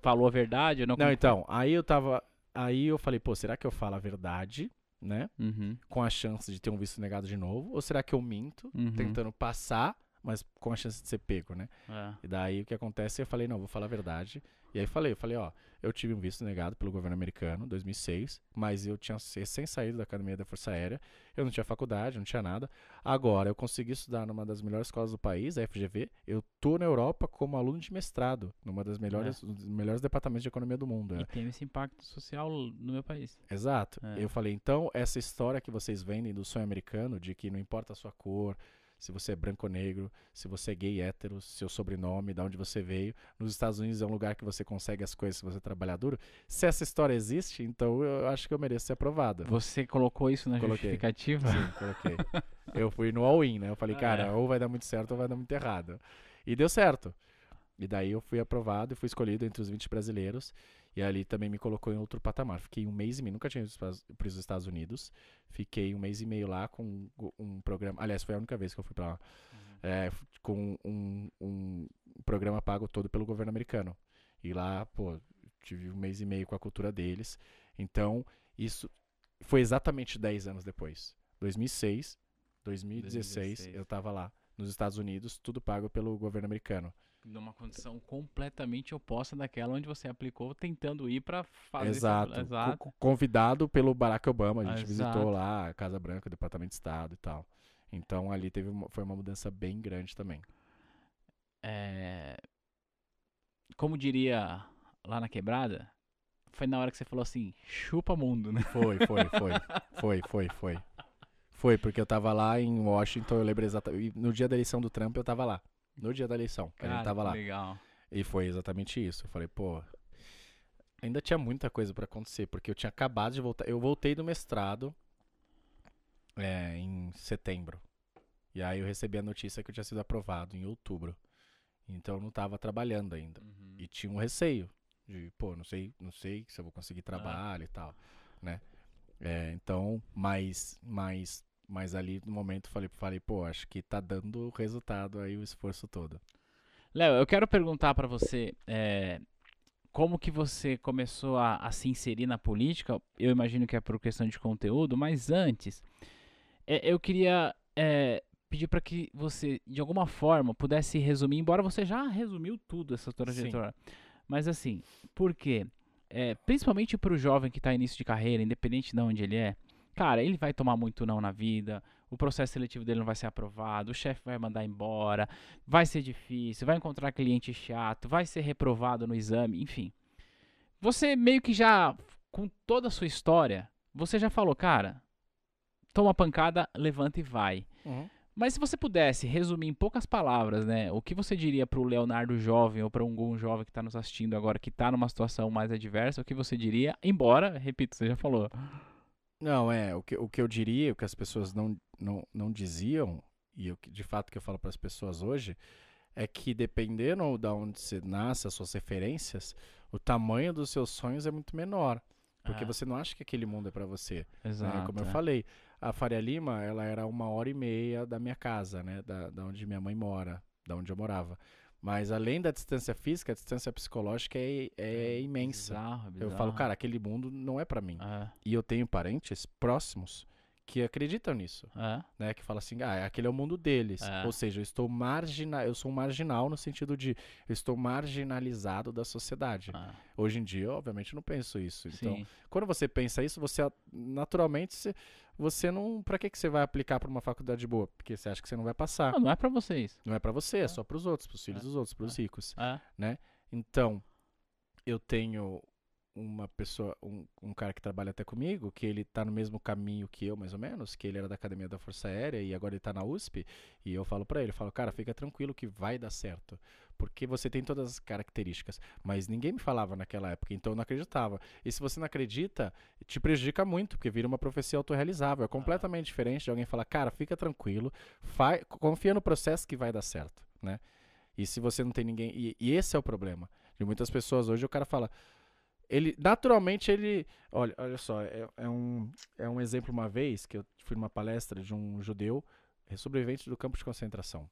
[SPEAKER 1] falou a verdade, eu não...
[SPEAKER 2] Não, então, aí eu tava. Aí eu falei, pô, será que eu falo a verdade, né?
[SPEAKER 1] Uhum,
[SPEAKER 2] Com a chance de ter um visto negado de novo? Ou será que eu minto,
[SPEAKER 1] uhum,
[SPEAKER 2] tentando passar, mas com a chance de ser pego, né?
[SPEAKER 1] é.
[SPEAKER 2] E daí o que acontece? Eu falei, não, vou falar a verdade. E aí falei, eu falei, ó, eu tive um visto negado pelo governo americano, em 2006, mas eu tinha recém saído da academia da Força Aérea, eu não tinha faculdade, não tinha nada. Agora eu consegui estudar numa das melhores escolas do país, a FGV. Eu tô na Europa como aluno de mestrado, numa das melhores, um dos melhores departamentos de economia do mundo.
[SPEAKER 1] E
[SPEAKER 2] é.
[SPEAKER 1] tem esse impacto social no meu país.
[SPEAKER 2] Exato.
[SPEAKER 1] É.
[SPEAKER 2] Eu falei, então, essa história que vocês vendem do sonho americano, de que não importa a sua cor, se você é branco ou negro, se você é gay, hétero, seu sobrenome, de onde você veio, nos Estados Unidos é um lugar que você consegue as coisas se você trabalhar duro. Se essa história existe, então eu acho que eu mereço ser aprovado.
[SPEAKER 1] Você colocou isso na
[SPEAKER 2] Coloquei.
[SPEAKER 1] justificativa?
[SPEAKER 2] Sim, coloquei. Eu fui no all-in, né? Eu falei,
[SPEAKER 1] Ah,
[SPEAKER 2] cara,
[SPEAKER 1] é.
[SPEAKER 2] ou vai dar muito certo ou vai dar muito errado. E deu certo. E daí eu fui aprovado e fui escolhido entre os 20 brasileiros. E ali também me colocou em outro patamar. Fiquei um mês e meio, nunca tinha ido para os Estados Unidos. Fiquei um mês e meio lá com um, programa. Aliás, foi a única vez que eu fui para lá. É, f- com um, um programa pago todo pelo governo americano. E lá, pô, tive um mês e meio com a cultura deles. Então, isso foi exatamente 10 anos depois. 2006, 2016,
[SPEAKER 1] 2016.
[SPEAKER 2] eu tava lá nos Estados Unidos, tudo pago pelo governo americano.
[SPEAKER 1] Numa condição completamente oposta daquela onde você aplicou, tentando ir pra fazer
[SPEAKER 2] Exato.
[SPEAKER 1] essa- Exato.
[SPEAKER 2] Co- Convidado pelo Barack Obama, a gente visitou lá a Casa Branca, o Departamento de Estado e tal. Então ali teve uma, foi uma mudança bem grande também.
[SPEAKER 1] É, Como diria lá na quebrada, foi na hora que você falou assim, chupa mundo, né?
[SPEAKER 2] Foi, foi, foi. foi, foi, foi. Foi, porque eu tava lá em Washington, eu lembro exatamente. No dia da eleição do Trump, eu tava lá. No dia da eleição, a gente
[SPEAKER 1] Cara,
[SPEAKER 2] tava
[SPEAKER 1] que
[SPEAKER 2] lá.
[SPEAKER 1] Legal.
[SPEAKER 2] E foi exatamente isso. Eu falei, pô. Ainda tinha muita coisa pra acontecer, porque eu tinha acabado de voltar. Eu voltei do mestrado é, em setembro. E aí eu recebi a notícia que eu tinha sido aprovado em outubro. Então eu não tava trabalhando ainda.
[SPEAKER 1] Uhum.
[SPEAKER 2] E tinha um receio de, pô, não sei, não sei se eu vou conseguir trabalho e tal, né? É, então, mas, mas, mas ali no momento falei, falei, pô, acho que tá dando resultado aí o esforço todo.
[SPEAKER 1] Léo, eu quero perguntar pra você é, como que você começou a, a se inserir na política. Eu imagino que é por questão de conteúdo, mas antes, é, eu queria é, pedir pra que você, de alguma forma, pudesse resumir, embora você já resumiu tudo essa trajetória. Mas assim, por quê? É, principalmente pro jovem que tá início de carreira, independente de onde ele é, cara, ele vai tomar muito não na vida, o processo seletivo dele não vai ser aprovado, o chefe vai mandar embora, vai ser difícil, vai encontrar cliente chato, vai ser reprovado no exame, enfim. Você meio que já, com toda a sua história, você já falou, cara, toma pancada, levanta e vai. Mas se você pudesse resumir em poucas palavras, né, o que você diria para o Leonardo jovem ou para algum jovem que está nos assistindo agora que está numa situação mais adversa, o que você diria? Embora, repito, você já falou.
[SPEAKER 2] Não, é, o que, o que eu diria, o que as pessoas não, não, não diziam, e o que de fato que eu falo para as pessoas hoje, é que dependendo de onde você nasce, as suas referências, o tamanho dos seus sonhos é muito menor. Porque
[SPEAKER 1] Ah,
[SPEAKER 2] você não acha que aquele mundo é para você. né?
[SPEAKER 1] exato,
[SPEAKER 2] Como eu
[SPEAKER 1] é.
[SPEAKER 2] falei, a Faria Lima, ela era uma hora e meia da minha casa, né? Da, da onde minha mãe mora, da onde eu morava. Mas além da distância física, a distância psicológica é, é imensa.
[SPEAKER 1] Bizarro,
[SPEAKER 2] Eu falo,
[SPEAKER 1] bizarro.
[SPEAKER 2] cara, aquele mundo não é para mim.
[SPEAKER 1] É,
[SPEAKER 2] E eu tenho parentes próximos que acreditam nisso,
[SPEAKER 1] é,
[SPEAKER 2] né? Que fala assim, ah, aquele é o mundo deles.
[SPEAKER 1] É.
[SPEAKER 2] Ou seja, eu estou marginal, eu sou um marginal no sentido de eu estou marginalizado da sociedade.
[SPEAKER 1] é.
[SPEAKER 2] Hoje em dia, obviamente, eu não penso isso. Então,
[SPEAKER 1] Sim.
[SPEAKER 2] quando você pensa isso, você naturalmente você não, para que que você vai aplicar para uma faculdade boa? Porque você acha que você não vai passar.
[SPEAKER 1] Não, não é pra vocês.
[SPEAKER 2] Não é para você, é só para os outros, para os filhos
[SPEAKER 1] É.
[SPEAKER 2] dos outros, para os ricos.
[SPEAKER 1] É.
[SPEAKER 2] Então, eu tenho uma pessoa, um, um cara que trabalha até comigo, que ele tá no mesmo caminho que eu, mais ou menos, que ele era da Academia da Força Aérea e agora ele tá na USP, e eu falo para ele, eu falo, cara, fica tranquilo que vai dar certo, porque você tem todas as características, mas ninguém me falava naquela época, então eu não acreditava. E se você não acredita, te prejudica muito, porque vira uma profecia autorrealizável, é completamente diferente de alguém falar, cara, fica tranquilo, faz, confia no processo que vai dar certo, né? E se você não tem ninguém, e, e esse é o problema de muitas pessoas hoje, o cara fala, ele naturalmente ele olha olha só é, é, um é um exemplo uma vez que eu fui numa palestra de um judeu sobrevivente do campo de concentração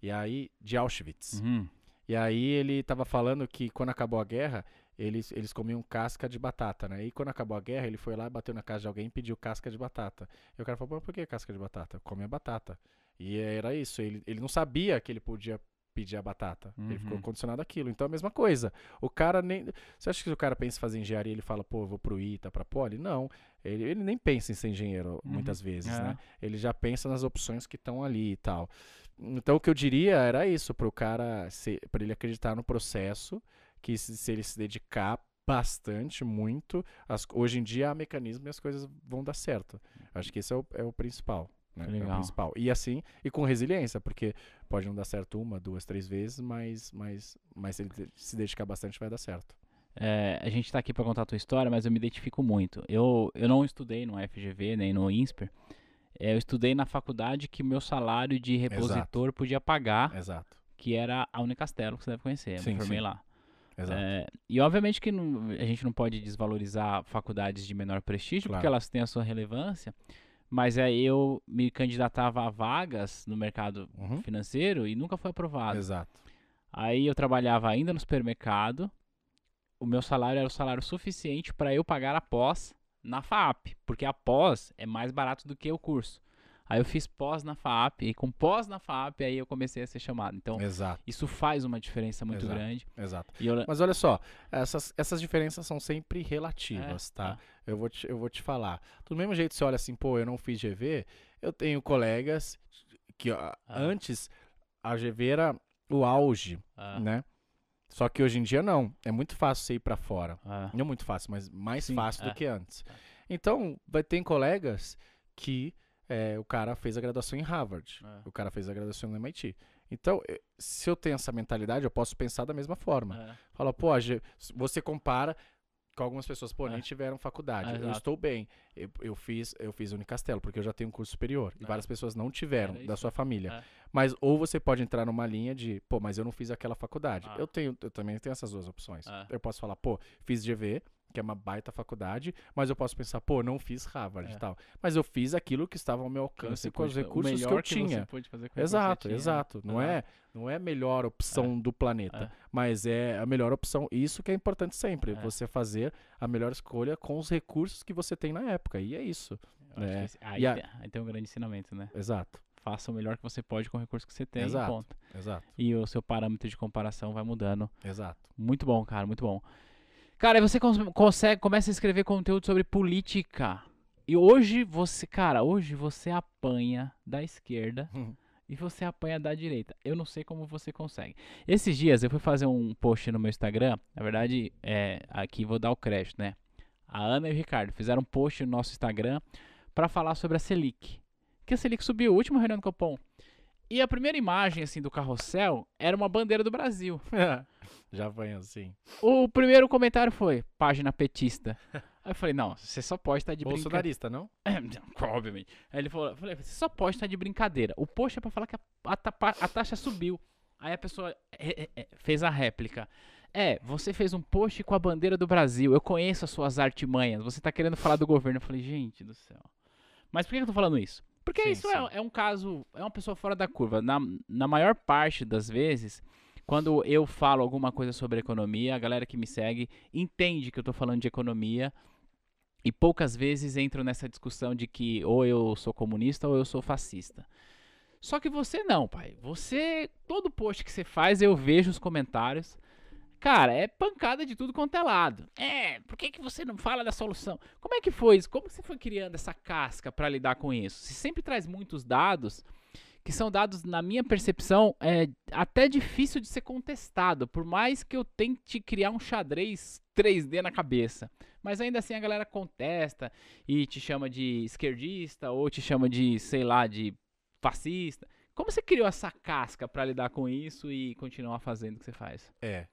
[SPEAKER 2] e aí de Auschwitz.
[SPEAKER 1] Uhum.
[SPEAKER 2] e aí ele estava falando que quando acabou a guerra eles eles comiam casca de batata né? E quando acabou a guerra ele foi lá bateu na casa de alguém e pediu casca de batata. E o cara falou por que casca de batata? Come a batata. E era isso ele, ele não sabia que ele podia pedir a batata. Ele ficou
[SPEAKER 1] Uhum.
[SPEAKER 2] condicionado àquilo. Então é a mesma coisa. O cara nem. Você acha que o cara pensa em fazer engenharia e ele fala, pô, vou pro ITA, pra Poli? Não. Ele, ele nem pensa em ser engenheiro muitas vezes,
[SPEAKER 1] É.
[SPEAKER 2] né? Ele já pensa nas opções que estão ali e tal. Então o que eu diria era isso, pro cara, se, pra ele acreditar no processo, que se, se ele se dedicar bastante, muito, as- hoje em dia há mecanismo e as coisas vão dar certo. Acho que esse é o, é o principal. Né? É o
[SPEAKER 1] Legal.
[SPEAKER 2] principal. E assim, e com resiliência, porque pode não dar certo uma, duas, três vezes, mas, mas, mas se ele se dedicar bastante, vai dar certo.
[SPEAKER 1] É, a gente tá aqui pra contar a tua história, mas eu me identifico muito. Eu, eu não estudei no FGV nem no INSPER. É, eu estudei na faculdade que meu salário de repositor podia pagar,
[SPEAKER 2] Exato.
[SPEAKER 1] que era a Unicastelo, que você deve conhecer. Eu
[SPEAKER 2] Sim,
[SPEAKER 1] me formei
[SPEAKER 2] sim.
[SPEAKER 1] lá.
[SPEAKER 2] Exato.
[SPEAKER 1] É, e obviamente que não- a gente não pode desvalorizar faculdades de menor prestígio, porque
[SPEAKER 2] Claro.
[SPEAKER 1] elas têm a sua relevância. Mas aí eu me candidatava a vagas no mercado
[SPEAKER 2] Uhum.
[SPEAKER 1] financeiro e nunca foi aprovado.
[SPEAKER 2] Exato.
[SPEAKER 1] Aí eu trabalhava ainda no supermercado. O meu salário era o salário suficiente para eu pagar a pós na FAP, porque a pós é mais barato do que o curso. Aí eu fiz pós na FAP e com pós na FAP aí eu comecei a ser chamado. Então
[SPEAKER 2] Exato.
[SPEAKER 1] isso faz uma diferença muito
[SPEAKER 2] Exato.
[SPEAKER 1] grande.
[SPEAKER 2] Exato.
[SPEAKER 1] Eu,
[SPEAKER 2] Mas olha só, essas, essas diferenças são sempre relativas,
[SPEAKER 1] É,
[SPEAKER 2] tá? Eu, vou te, eu vou te falar. Do mesmo jeito você olha assim, pô, eu não fiz GV, eu tenho colegas que ó, antes a GV era o auge,
[SPEAKER 1] ah,
[SPEAKER 2] né? Só que hoje em dia não. É muito fácil você ir pra fora.
[SPEAKER 1] ah,
[SPEAKER 2] Não muito fácil, mas mais
[SPEAKER 1] Sim,
[SPEAKER 2] fácil
[SPEAKER 1] é.
[SPEAKER 2] do que antes. Então, vai ter colegas que é, o cara fez a graduação em Harvard,
[SPEAKER 1] É.
[SPEAKER 2] o cara fez a graduação no MIT. Então, eh, se eu tenho essa mentalidade, eu posso pensar da mesma forma.
[SPEAKER 1] ah,
[SPEAKER 2] Fala, pô, você compara com algumas pessoas, pô,
[SPEAKER 1] É.
[SPEAKER 2] nem tiveram faculdade.
[SPEAKER 1] É,
[SPEAKER 2] eu estou bem. Eu, eu fiz eu fiz Unicastelo, porque eu já tenho um curso superior. E
[SPEAKER 1] É.
[SPEAKER 2] várias pessoas não tiveram,
[SPEAKER 1] Era
[SPEAKER 2] da sua família.
[SPEAKER 1] É.
[SPEAKER 2] Mas ou você pode entrar numa linha de, pô, mas eu não fiz aquela faculdade.
[SPEAKER 1] Ah.
[SPEAKER 2] Eu tenho, eu também tenho essas duas opções.
[SPEAKER 1] É.
[SPEAKER 2] Eu posso falar, pô, fiz GV, que é uma baita faculdade, mas eu posso pensar, pô, não fiz Harvard
[SPEAKER 1] É.
[SPEAKER 2] e tal. Mas eu fiz aquilo que estava ao meu alcance com os recursos que eu tinha.
[SPEAKER 1] que
[SPEAKER 2] Exato,
[SPEAKER 1] tinha, né?
[SPEAKER 2] exato. Não é,
[SPEAKER 1] Exato.
[SPEAKER 2] não é a melhor opção do planeta, mas é a melhor opção. Isso que é importante sempre,
[SPEAKER 1] É.
[SPEAKER 2] você fazer a melhor escolha com os recursos que você tem na época. E é isso. É.
[SPEAKER 1] esse- aí,
[SPEAKER 2] a-
[SPEAKER 1] tem, aí tem um grande ensinamento, né?
[SPEAKER 2] Exato,
[SPEAKER 1] Faça o melhor que você pode com o recurso que você tem.
[SPEAKER 2] Exato.
[SPEAKER 1] Ponto.
[SPEAKER 2] exato,
[SPEAKER 1] E o seu parâmetro de comparação vai mudando.
[SPEAKER 2] exato.
[SPEAKER 1] Muito bom, cara, muito bom. Cara, aí você cons- consegue, começa a escrever conteúdo sobre política. E hoje você, cara, hoje você apanha da esquerda e você apanha da direita. Eu não sei como você consegue. Esses dias eu fui fazer um post no meu Instagram. Na verdade, é, aqui vou dar o crédito, né? A Ana e o Ricardo fizeram um post no nosso Instagram para falar sobre a Selic. Que a Selic subiu, última reunião do Copom. E a primeira imagem assim do carrossel era uma bandeira do Brasil.
[SPEAKER 2] Já vem assim.
[SPEAKER 1] O primeiro comentário foi página petista. Aí eu falei, não, você só pode estar de brincadeira.
[SPEAKER 2] Bolsonarista, não?
[SPEAKER 1] Obviamente. Aí ele falou, falei, você só pode estar de brincadeira. O post é pra falar que a, a a taxa subiu. Aí a pessoa é, é, é, fez a réplica. É, você fez um post com a bandeira do Brasil. Eu conheço as suas artimanhas. Você tá querendo falar do governo. Eu falei, gente do céu. Mas por que eu tô falando isso? Porque
[SPEAKER 2] Sim,
[SPEAKER 1] isso
[SPEAKER 2] sim.
[SPEAKER 1] é, é um caso, é uma pessoa fora da curva. Na, na maior parte das vezes, quando eu falo alguma coisa sobre economia, a galera que me segue entende que eu tô falando de economia. E poucas vezes entro nessa discussão de que ou eu sou comunista ou eu sou fascista. Só que você não, pai. Você, todo post que você faz, eu vejo os comentários. Cara, é pancada de tudo quanto é lado. É, por que, que você não fala da solução? Como é que foi isso? Como você foi criando essa casca pra lidar com isso? Você sempre traz muitos dados que são dados, na minha percepção, é até difícil de ser contestado. Por mais que eu tente criar um xadrez 3D na cabeça. Mas ainda assim a galera contesta e te chama de esquerdista ou te chama de, sei lá, de fascista. Como você criou essa casca pra lidar com isso e continuar fazendo o que você faz?
[SPEAKER 2] É.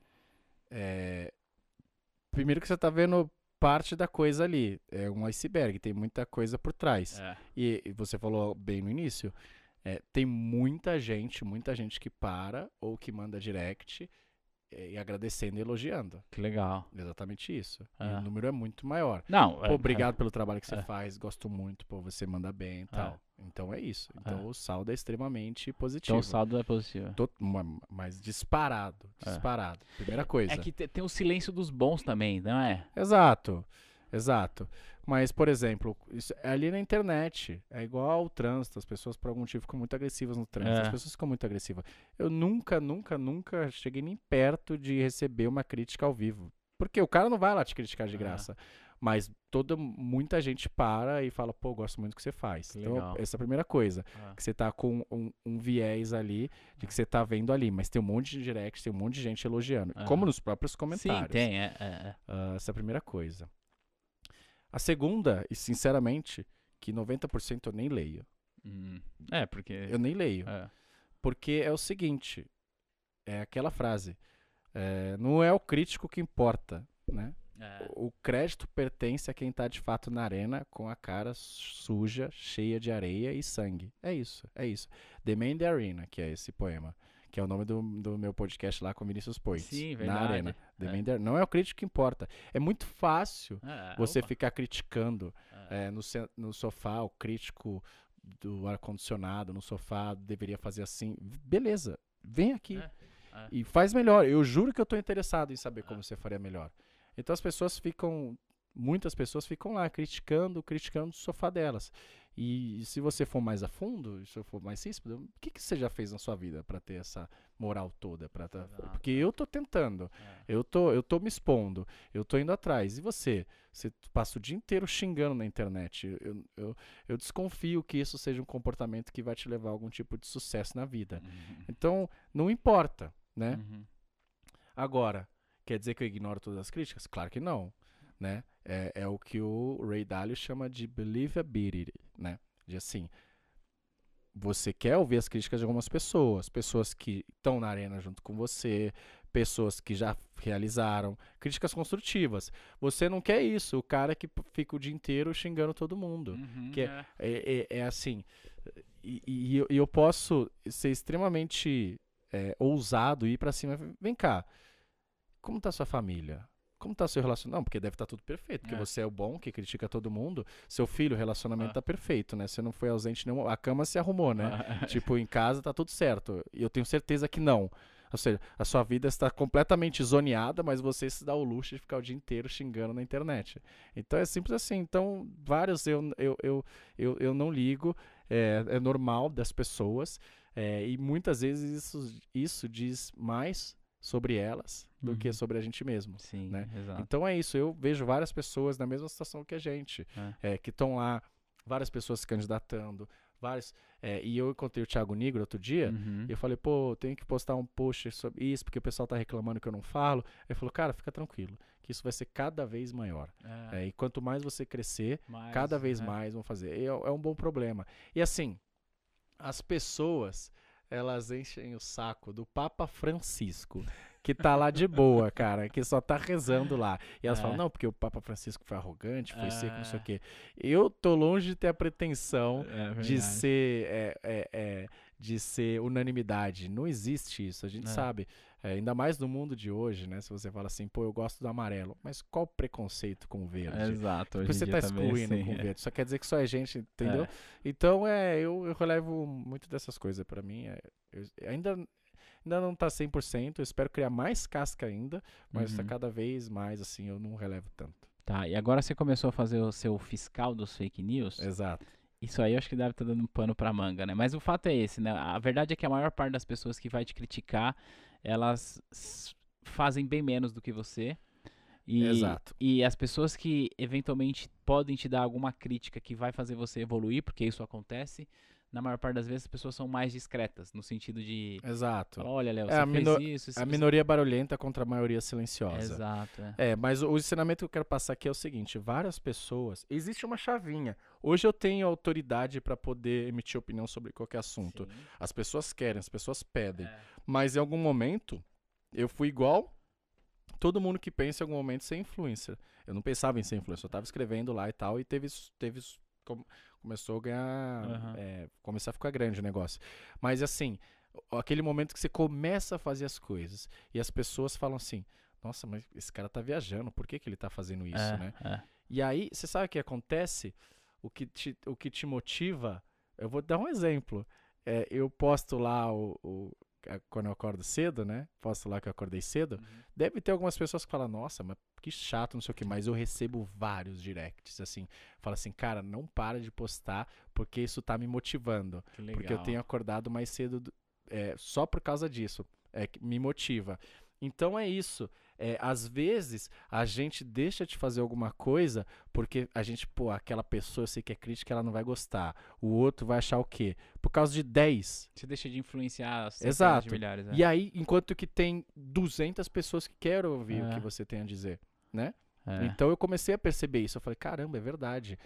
[SPEAKER 2] é, Primeiro que você tá vendo parte da coisa ali. É um iceberg, tem muita coisa por trás.
[SPEAKER 1] É.
[SPEAKER 2] E, e você falou bem no início, é, tem muita gente, muita gente que para ou que manda direct e agradecendo e elogiando.
[SPEAKER 1] Que legal.
[SPEAKER 2] Exatamente isso. E
[SPEAKER 1] Ah.
[SPEAKER 2] o número é muito maior.
[SPEAKER 1] Não,
[SPEAKER 2] Pô,
[SPEAKER 1] é-
[SPEAKER 2] obrigado pelo trabalho que você
[SPEAKER 1] é.
[SPEAKER 2] faz, gosto muito, pô, você manda bem e
[SPEAKER 1] É.
[SPEAKER 2] tal. Então é isso. Então
[SPEAKER 1] É.
[SPEAKER 2] o saldo é extremamente
[SPEAKER 1] Então
[SPEAKER 2] positivo.
[SPEAKER 1] o saldo é positivo.
[SPEAKER 2] Tô- ma- mas disparado,
[SPEAKER 1] É.
[SPEAKER 2] disparado. Primeira coisa.
[SPEAKER 1] É que te- tem o silêncio dos bons também, não é?
[SPEAKER 2] Exato, exato. Mas, por exemplo, isso é ali na internet, é igual ao trânsito, as pessoas por algum motivo ficam muito agressivas no trânsito,
[SPEAKER 1] É.
[SPEAKER 2] as pessoas ficam muito agressivas. Eu nunca, nunca, nunca cheguei nem perto de receber uma crítica ao vivo. Porque o cara não vai lá te criticar de
[SPEAKER 1] É.
[SPEAKER 2] graça. Mas toda, muita gente para e fala, pô, gosto muito do que você faz.
[SPEAKER 1] Que
[SPEAKER 2] Então,
[SPEAKER 1] legal.
[SPEAKER 2] essa é a primeira coisa.
[SPEAKER 1] Ah.
[SPEAKER 2] Que você tá com um, um viés ali de que você tá vendo ali. Mas tem um monte de direct, tem um monte de gente elogiando.
[SPEAKER 1] Aham.
[SPEAKER 2] Como nos próprios comentários.
[SPEAKER 1] Sim, tem, é. é, é.
[SPEAKER 2] Ah, essa é a primeira coisa. A segunda, e sinceramente, que 90% eu nem leio.
[SPEAKER 1] Hum. É, porque.
[SPEAKER 2] Eu nem leio.
[SPEAKER 1] É.
[SPEAKER 2] Porque é o seguinte: é aquela frase. é, não é o crítico que importa, né?
[SPEAKER 1] É.
[SPEAKER 2] O crédito pertence a quem tá de fato na arena com a cara suja, cheia de areia e sangue. É isso, é isso. The Man the Arena, que é esse poema. Que é o nome do, do meu podcast lá com Vinícius Poits.
[SPEAKER 1] Sim,
[SPEAKER 2] Na
[SPEAKER 1] verdade.
[SPEAKER 2] arena. The
[SPEAKER 1] É.
[SPEAKER 2] Não é o crítico que importa. É muito fácil
[SPEAKER 1] É,
[SPEAKER 2] você
[SPEAKER 1] opa.
[SPEAKER 2] ficar criticando
[SPEAKER 1] É.
[SPEAKER 2] é, no, no sofá, o crítico do ar-condicionado no sofá deveria fazer assim. Beleza, vem aqui
[SPEAKER 1] É, é.
[SPEAKER 2] e faz melhor. Eu juro que eu tô interessado em saber como
[SPEAKER 1] É.
[SPEAKER 2] você faria melhor. Então as pessoas ficam, muitas pessoas ficam lá criticando, criticando o sofá delas. E se você for mais a fundo, se eu for mais ríspido, o que, que você já fez na sua vida para ter essa moral toda? Pra tá-. Porque eu tô tentando.
[SPEAKER 1] É.
[SPEAKER 2] Eu tô, eu tô me expondo, eu tô indo atrás. E você? Você passa o dia inteiro xingando na internet. Eu, eu, eu desconfio que isso seja um comportamento que vai te levar a algum tipo de sucesso na vida.
[SPEAKER 1] Uhum.
[SPEAKER 2] Então, não importa, né?
[SPEAKER 1] Uhum.
[SPEAKER 2] Agora, quer dizer que eu ignoro todas as críticas? Claro que não, né? É, é o que o Ray Dalio chama de believability, né? De assim, você quer ouvir as críticas de algumas pessoas, pessoas que estão na arena junto com você, pessoas que já realizaram, críticas construtivas. Você não quer isso, o cara que fica o dia inteiro xingando todo mundo.
[SPEAKER 1] Uhum,
[SPEAKER 2] que
[SPEAKER 1] é.
[SPEAKER 2] É, é- é assim, e, e eu- e eu posso ser extremamente é, ousado e ir pra cima. Vem cá, como tá sua família? Como tá seu relacionamento? Não, porque deve estar tudo perfeito, porque
[SPEAKER 1] É.
[SPEAKER 2] você é o bom, que critica todo mundo. Seu filho, o relacionamento
[SPEAKER 1] Ah.
[SPEAKER 2] tá perfeito, né? Você não foi ausente nenhum. A cama se arrumou, né?
[SPEAKER 1] Ah,
[SPEAKER 2] tipo, em casa tá tudo certo. E eu tenho certeza que não. Ou seja, a sua vida está completamente zoneada, mas você se dá o luxo de ficar o dia inteiro xingando na internet. Então é simples assim. Então, vários eu, eu, eu, eu, eu não ligo. É, é normal das pessoas. é, e muitas vezes isso, isso diz mais sobre elas do que
[SPEAKER 1] Uhum.
[SPEAKER 2] sobre a gente mesmo.
[SPEAKER 1] Sim,
[SPEAKER 2] né?
[SPEAKER 1] exato.
[SPEAKER 2] Então é isso, eu vejo várias pessoas na mesma situação que a gente, é, que estão lá, várias pessoas se candidatando, várias. é, e eu encontrei o Thiago Negro outro dia,
[SPEAKER 1] Uhum.
[SPEAKER 2] e eu falei, pô, tenho que postar um post sobre isso, porque o pessoal tá reclamando que eu não falo. Ele falou, cara, fica tranquilo, que isso vai ser cada vez maior.
[SPEAKER 1] É,
[SPEAKER 2] É, e quanto mais você crescer,
[SPEAKER 1] mas,
[SPEAKER 2] cada vez
[SPEAKER 1] é.
[SPEAKER 2] mais vão fazer. E é, é um bom problema. E assim, as pessoas, elas enchem o saco do Papa Francisco, que tá lá de boa, cara, que só tá rezando lá. E elas
[SPEAKER 1] É.
[SPEAKER 2] falam, não, porque o Papa Francisco foi arrogante, foi seco, não sei
[SPEAKER 1] É.
[SPEAKER 2] o quê. Eu tô longe de ter a pretensão
[SPEAKER 1] É
[SPEAKER 2] de ser é, é, é, de ser unanimidade. Não existe isso, a gente
[SPEAKER 1] É.
[SPEAKER 2] sabe. É, ainda mais no mundo de hoje, né? Se você fala assim, pô, eu gosto do amarelo, mas qual o preconceito com o verde?
[SPEAKER 1] Exato.
[SPEAKER 2] Porque
[SPEAKER 1] hoje
[SPEAKER 2] você tá excluindo
[SPEAKER 1] sim,
[SPEAKER 2] com o
[SPEAKER 1] é.
[SPEAKER 2] verde. Só quer dizer que só é gente, entendeu?
[SPEAKER 1] É.
[SPEAKER 2] Então, é, eu, eu relevo muito dessas coisas pra mim. é, eu- ainda, ainda não tá 100%, eu espero criar mais casca ainda, mas tá
[SPEAKER 1] Uhum.
[SPEAKER 2] cada vez mais, assim, eu não relevo tanto.
[SPEAKER 1] Tá, e agora você começou a fazer o seu fiscal dos fake news.
[SPEAKER 2] Exato.
[SPEAKER 1] Isso aí eu acho que deve estar dando um pano pra manga, né? Mas o fato é esse, né? A verdade é que a maior parte das pessoas que vai te criticar, elas fazem bem menos do que você. E,
[SPEAKER 2] Exato.
[SPEAKER 1] E as pessoas que eventualmente podem te dar alguma crítica que vai fazer você evoluir, porque isso acontece, na maior parte das vezes as pessoas são mais discretas, no sentido de.
[SPEAKER 2] Exato.
[SPEAKER 1] Olha, Léo,
[SPEAKER 2] É,
[SPEAKER 1] você
[SPEAKER 2] a
[SPEAKER 1] fez isso.
[SPEAKER 2] A
[SPEAKER 1] você-"
[SPEAKER 2] minoria barulhenta contra a maioria silenciosa.
[SPEAKER 1] Exato. É.
[SPEAKER 2] É, mas o o ensinamento que eu quero passar aqui é o seguinte: várias pessoas. Existe uma chavinha. Hoje eu tenho autoridade para poder emitir opinião sobre qualquer assunto.
[SPEAKER 1] Sim.
[SPEAKER 2] As pessoas querem, as pessoas pedem.
[SPEAKER 1] É.
[SPEAKER 2] Mas em algum momento, eu fui igual todo mundo que pensa em algum momento ser influencer. Eu não pensava em ser influencer, eu tava escrevendo lá e tal, e teve, teve s- com- começou a ganhar,
[SPEAKER 1] Aham.
[SPEAKER 2] é, começar a ficar grande o negócio. Mas assim, aquele momento que você começa a fazer as coisas, e as pessoas falam assim, nossa, mas esse cara tá viajando, por que, que ele tá fazendo isso,
[SPEAKER 1] é,
[SPEAKER 2] né?
[SPEAKER 1] é.
[SPEAKER 2] E aí, você sabe o que acontece? O que te, o que te motiva, eu vou dar um exemplo. É, eu posto lá o, o- quando eu acordo cedo, né? Posto lá que eu acordei cedo.
[SPEAKER 1] Uhum.
[SPEAKER 2] Deve ter algumas pessoas que falam, nossa, mas que chato, não sei o que, mas eu recebo vários directs, assim. Fala assim, cara, não para de postar, porque isso tá me motivando.
[SPEAKER 1] Que legal.
[SPEAKER 2] Porque eu tenho acordado mais cedo do- é, só por causa disso. É, que me motiva. Então é isso. É, às vezes a gente deixa de fazer alguma coisa porque a gente, pô, aquela pessoa eu sei que é crítica, ela não vai gostar. O outro vai achar o quê? Por causa de 10.
[SPEAKER 1] Você deixa de influenciar as
[SPEAKER 2] Exato.
[SPEAKER 1] de milhares. É.
[SPEAKER 2] E aí, enquanto que tem 200 pessoas que querem ouvir o
[SPEAKER 1] É.
[SPEAKER 2] que você tem a dizer, né?
[SPEAKER 1] É.
[SPEAKER 2] Então eu comecei a perceber isso. Eu falei, caramba, é verdade.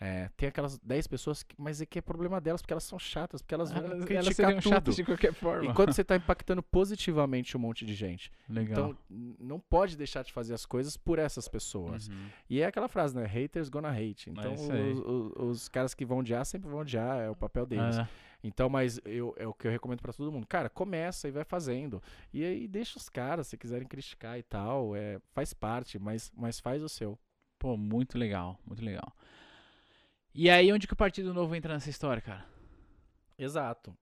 [SPEAKER 2] É, tem aquelas 10 pessoas, que, mas é que é problema delas, porque elas são chatas, porque elas vão
[SPEAKER 1] Elas, elas
[SPEAKER 2] criticar
[SPEAKER 1] seriam
[SPEAKER 2] tudo.
[SPEAKER 1] chatas de qualquer forma.
[SPEAKER 2] Enquanto você está impactando positivamente um monte de gente.
[SPEAKER 1] Legal.
[SPEAKER 2] Então, não pode deixar de fazer as coisas por essas pessoas.
[SPEAKER 1] Uhum.
[SPEAKER 2] E é aquela frase, né? Haters gonna hate. Então,
[SPEAKER 1] isso aí.
[SPEAKER 2] os, os- os caras que vão odiar sempre vão odiar, é o papel deles.
[SPEAKER 1] É.
[SPEAKER 2] Então, mas eu, é o que eu recomendo pra todo mundo. Cara, começa e vai fazendo. E aí deixa os caras, se quiserem criticar e tal, é, faz parte, mas, mas faz o seu.
[SPEAKER 1] Pô, muito legal, muito legal. E aí, onde que o Partido Novo entra nessa história, cara?
[SPEAKER 2] Exato.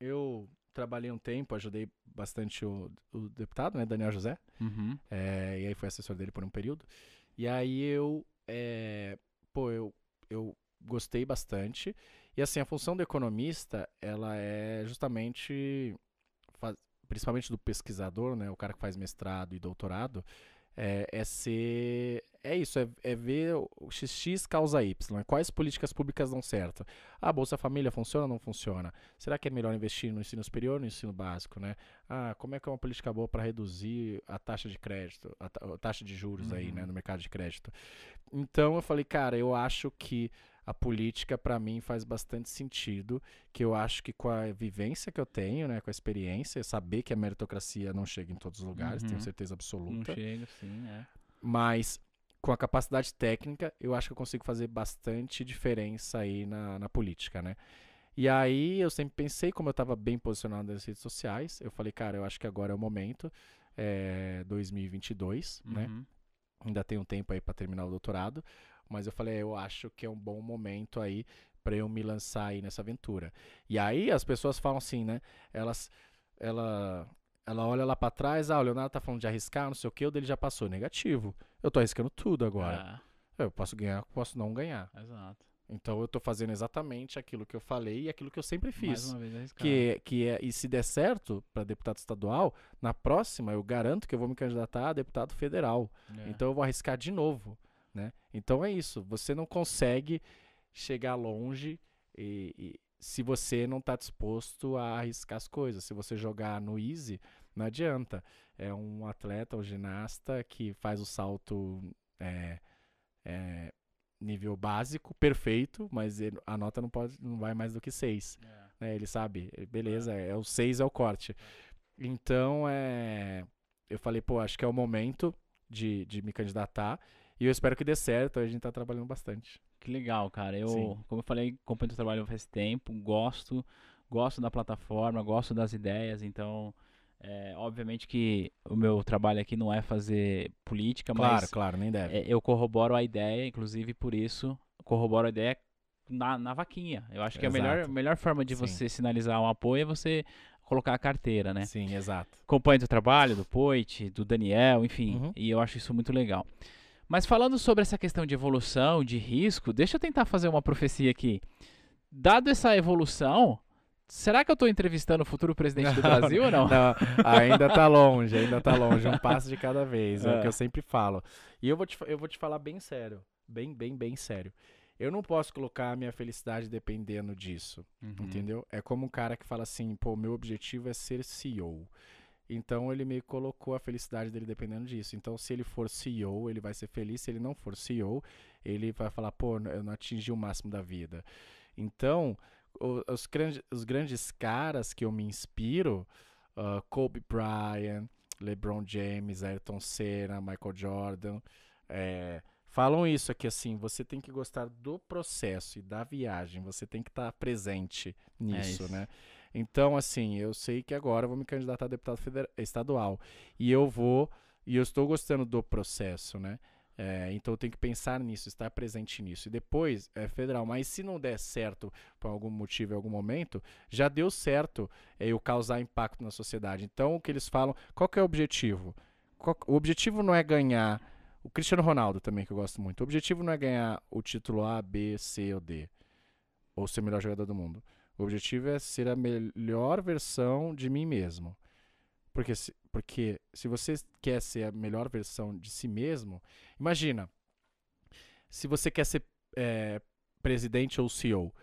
[SPEAKER 2] Eu trabalhei um tempo, ajudei bastante o, o deputado, né, Daniel José.
[SPEAKER 1] Uhum.
[SPEAKER 2] É, e aí fui assessor dele por um período. E aí eu, é, pô, eu, eu gostei bastante. E assim, a função do economista, ela é justamente, fa- principalmente do pesquisador, né, o cara que faz mestrado e doutorado, é, é ser, é isso, é, é ver o XX causa Y, né, quais políticas públicas dão certo. A Bolsa Família funciona ou não funciona? Será que é melhor investir no ensino superior ou no ensino básico, né? Ah, como é que é uma política boa para reduzir a taxa de crédito, a, ta- a taxa de juros aí, né,
[SPEAKER 1] Uhum.
[SPEAKER 2] no mercado de crédito? Então eu falei, cara, eu acho que a política para mim faz bastante sentido, que eu acho que com a vivência que eu tenho, né, com a experiência, saber que a meritocracia não chega em todos os lugares, tenho
[SPEAKER 1] Uhum.
[SPEAKER 2] certeza
[SPEAKER 1] Não
[SPEAKER 2] absoluta,
[SPEAKER 1] chega, sim, é.
[SPEAKER 2] mas com a capacidade técnica, eu acho que eu consigo fazer bastante diferença aí na, na política, né? E aí eu sempre pensei, como eu estava bem posicionado nas redes sociais, eu falei, cara, eu acho que agora é o momento, é 2022, né?
[SPEAKER 1] Uhum.
[SPEAKER 2] Ainda tem um tempo aí para terminar o doutorado, mas eu falei, eu acho que é um bom momento aí para eu me lançar aí nessa aventura. E aí as pessoas falam assim, né? Elas, ela, ela olha lá para trás, ah, o Leonardo tá falando de arriscar, não sei o que, o dele já passou negativo. Eu tô arriscando tudo agora. Eu posso ganhar, posso não ganhar.
[SPEAKER 1] É, exato.
[SPEAKER 2] Então eu tô fazendo exatamente aquilo que eu falei e aquilo que eu sempre
[SPEAKER 1] Mais
[SPEAKER 2] fiz.
[SPEAKER 1] uma vez arriscar.
[SPEAKER 2] Que, que é, e se der certo para deputado estadual, na próxima eu garanto que eu vou me candidatar a deputado federal.
[SPEAKER 1] É.
[SPEAKER 2] Então eu vou arriscar de novo, né? Então é isso. Você não consegue chegar longe e, e se você não está disposto a arriscar as coisas. Se você jogar no easy, não adianta. É um atleta, um ginasta que faz o salto é, é, nível básico, perfeito, mas ele- a nota não pode, não vai mais do que 6
[SPEAKER 1] É.
[SPEAKER 2] né? Ele sabe, ele- beleza, é, o 6 é o corte. Então, é, eu falei, pô, acho que é o momento de, de me candidatar e eu espero que dê certo, a gente tá trabalhando bastante.
[SPEAKER 1] Que legal, cara. Eu,
[SPEAKER 2] Sim.
[SPEAKER 1] como eu falei, acompanho o trabalho faz tempo, gosto, gosto da plataforma, gosto das ideias, então, é, obviamente que o meu trabalho aqui não é fazer política,
[SPEAKER 2] Claro,
[SPEAKER 1] mas
[SPEAKER 2] claro, nem deve.
[SPEAKER 1] é, eu corroboro a ideia, inclusive por isso, corroboro a ideia na, na vaquinha. Eu acho que a melhor,
[SPEAKER 2] Exato.
[SPEAKER 1] melhor forma de
[SPEAKER 2] Sim.
[SPEAKER 1] você sinalizar um apoio é você colocar a carteira, né?
[SPEAKER 2] Sim, exato.
[SPEAKER 1] acompanho o trabalho do Poit, do Daniel, enfim,
[SPEAKER 2] Uhum.
[SPEAKER 1] e eu acho isso muito legal. Mas falando sobre essa questão de evolução, de risco, deixa eu tentar fazer uma profecia aqui. Dado essa evolução, será que eu estou entrevistando o futuro presidente do Brasil ou não?
[SPEAKER 2] Não, ainda tá longe, ainda tá longe, um passo de cada vez, é, o
[SPEAKER 1] É.
[SPEAKER 2] que eu sempre falo. E eu vou te, eu vou te falar bem sério, bem, bem, bem sério. Eu não posso colocar a minha felicidade dependendo disso,
[SPEAKER 1] Uhum.
[SPEAKER 2] entendeu? É como um cara que fala assim, pô, meu objetivo é ser CEO. Então ele meio que colocou a felicidade dele dependendo disso. Então se ele for CEO, ele vai ser feliz. Se ele não for CEO, ele vai falar, pô, eu não atingi o máximo da vida. Então, os, grandes, os grandes caras que eu me inspiro, ah, Kobe Bryant, LeBron James, Ayrton Senna, Michael Jordan, é, falam isso aqui assim, você tem que gostar do processo e da viagem, você tem que estar presente nisso,
[SPEAKER 1] isso.
[SPEAKER 2] né? Então, assim, eu sei que agora eu vou me candidatar a deputado federa- estadual e eu vou, e eu estou gostando do processo, né? É, então eu tenho que pensar nisso, estar presente nisso. E depois é federal. Mas se não der certo por algum motivo, em algum momento, já deu certo é, eu causar impacto na sociedade. Então o que eles falam, qual que é o objetivo? Qual- o objetivo não é ganhar. O Cristiano Ronaldo também, que eu gosto muito. O objetivo não é ganhar o título A, B, C ou D. Ou ser o melhor jogador do mundo. O objetivo é ser a melhor versão de mim mesmo. Porque se, porque se você quer ser a melhor versão de si mesmo, imagina, se você quer ser é, presidente ou CEO,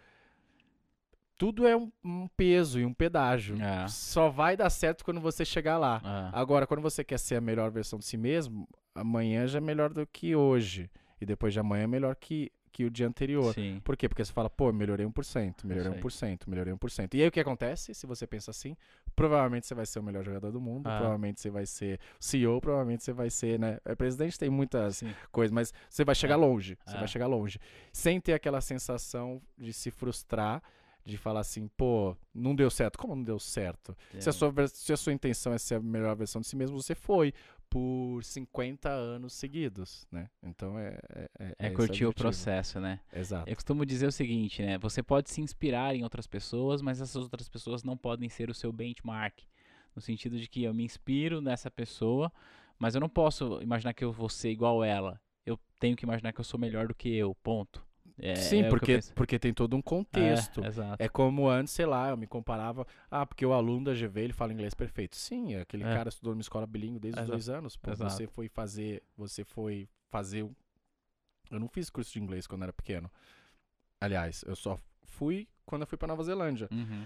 [SPEAKER 2] tudo é um, um peso e um pedágio.
[SPEAKER 1] É.
[SPEAKER 2] Só vai dar certo quando você chegar lá.
[SPEAKER 1] É.
[SPEAKER 2] Agora, quando você quer ser a melhor versão de si mesmo, amanhã já é melhor do que hoje. E depois de amanhã é melhor que, que o dia anterior.
[SPEAKER 1] Sim.
[SPEAKER 2] Por quê? Porque você fala, pô, melhorei 1%, melhorei
[SPEAKER 1] Isso aí.
[SPEAKER 2] 1%, melhorei 1%. E aí o que acontece? Se você pensa assim, provavelmente você vai ser o melhor jogador do mundo,
[SPEAKER 1] Ah.
[SPEAKER 2] provavelmente você vai ser CEO, provavelmente você vai ser, né? É, presidente tem muitas
[SPEAKER 1] Sim.
[SPEAKER 2] coisas, mas você vai chegar
[SPEAKER 1] É.
[SPEAKER 2] longe. Você
[SPEAKER 1] É.
[SPEAKER 2] vai chegar longe. Sem ter aquela sensação de se frustrar, de falar assim, pô, não deu certo. Como não deu certo? Se a, sua, se a sua intenção é ser a melhor versão de si mesmo, você foi por 50 anos seguidos, né? Então é... É,
[SPEAKER 1] É
[SPEAKER 2] esse
[SPEAKER 1] curtir o processo, né?
[SPEAKER 2] Exato.
[SPEAKER 1] Eu costumo dizer o seguinte, né? Você pode se inspirar em outras pessoas, mas essas outras pessoas não podem ser o seu benchmark. No sentido de que eu me inspiro nessa pessoa, mas eu não posso imaginar que eu vou ser igual ela. Eu tenho que imaginar que eu sou melhor do que eu, ponto. É-
[SPEAKER 2] Sim,
[SPEAKER 1] é
[SPEAKER 2] porque, porque tem todo um contexto.
[SPEAKER 1] É.
[SPEAKER 2] É como antes, sei lá, eu me comparava. Ah, porque o aluno da GV ele fala inglês perfeito. Sim, aquele
[SPEAKER 1] É.
[SPEAKER 2] cara estudou numa escola bilíngue desde os dois anos. Pô,
[SPEAKER 1] Exato.
[SPEAKER 2] você foi fazer. Você foi fazer. Eu não fiz curso de inglês quando era pequeno. Aliás, eu só fui quando eu fui pra Nova Zelândia.
[SPEAKER 1] Uhum.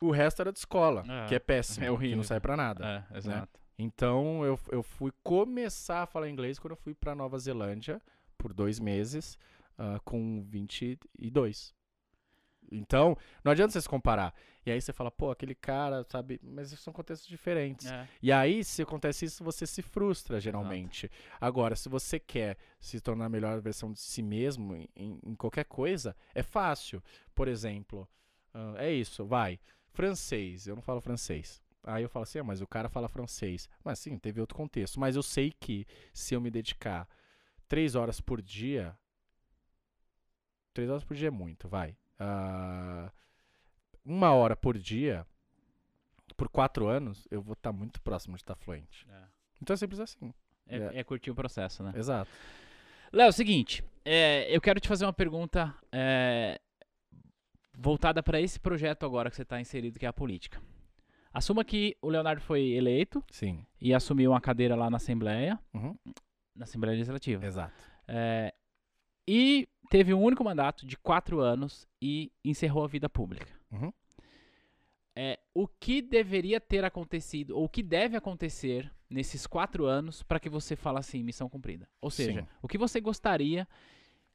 [SPEAKER 2] O resto era de escola,
[SPEAKER 1] É.
[SPEAKER 2] que é péssimo,
[SPEAKER 1] É horrível.
[SPEAKER 2] não sai pra nada.
[SPEAKER 1] É, exato.
[SPEAKER 2] Então eu, eu fui começar a falar inglês quando eu fui pra Nova Zelândia por dois meses ah, com 22. Então, não adianta você se comparar. E aí você fala, pô, aquele cara, sabe? Mas são contextos diferentes.
[SPEAKER 1] É.
[SPEAKER 2] E aí, se acontece isso, você se frustra, geralmente. Agora, se você quer se tornar a melhor versão de si mesmo em, em- qualquer coisa, é fácil. Por exemplo, ah, é isso, vai. Francês, eu não falo francês. Aí eu falo assim, ah, mas o cara fala francês. Mas sim, teve outro contexto. Mas eu sei que se eu me dedicar três horas por dia. Três horas por dia é muito, vai. Ah, uma hora por dia, por quatro anos, eu vou estar muito próximo de estar fluente.
[SPEAKER 1] É.
[SPEAKER 2] Então é simples assim.
[SPEAKER 1] É,
[SPEAKER 2] É.
[SPEAKER 1] é curtir o processo, né?
[SPEAKER 2] Exato.
[SPEAKER 1] Léo, é o seguinte, é, eu quero te fazer uma pergunta é, voltada para esse projeto agora que você está inserido, que é a política. Assuma que o Leonardo foi eleito
[SPEAKER 2] Sim.
[SPEAKER 1] e assumiu uma cadeira lá na Assembleia,
[SPEAKER 2] Uhum.
[SPEAKER 1] na Assembleia Legislativa.
[SPEAKER 2] Exato.
[SPEAKER 1] É, e teve um único mandato de quatro anos e encerrou a vida pública.
[SPEAKER 2] Uhum.
[SPEAKER 1] É, o que deveria ter acontecido, ou o que deve acontecer nesses quatro anos para que você fale assim, missão cumprida? Ou seja,
[SPEAKER 2] Sim.
[SPEAKER 1] o que você gostaria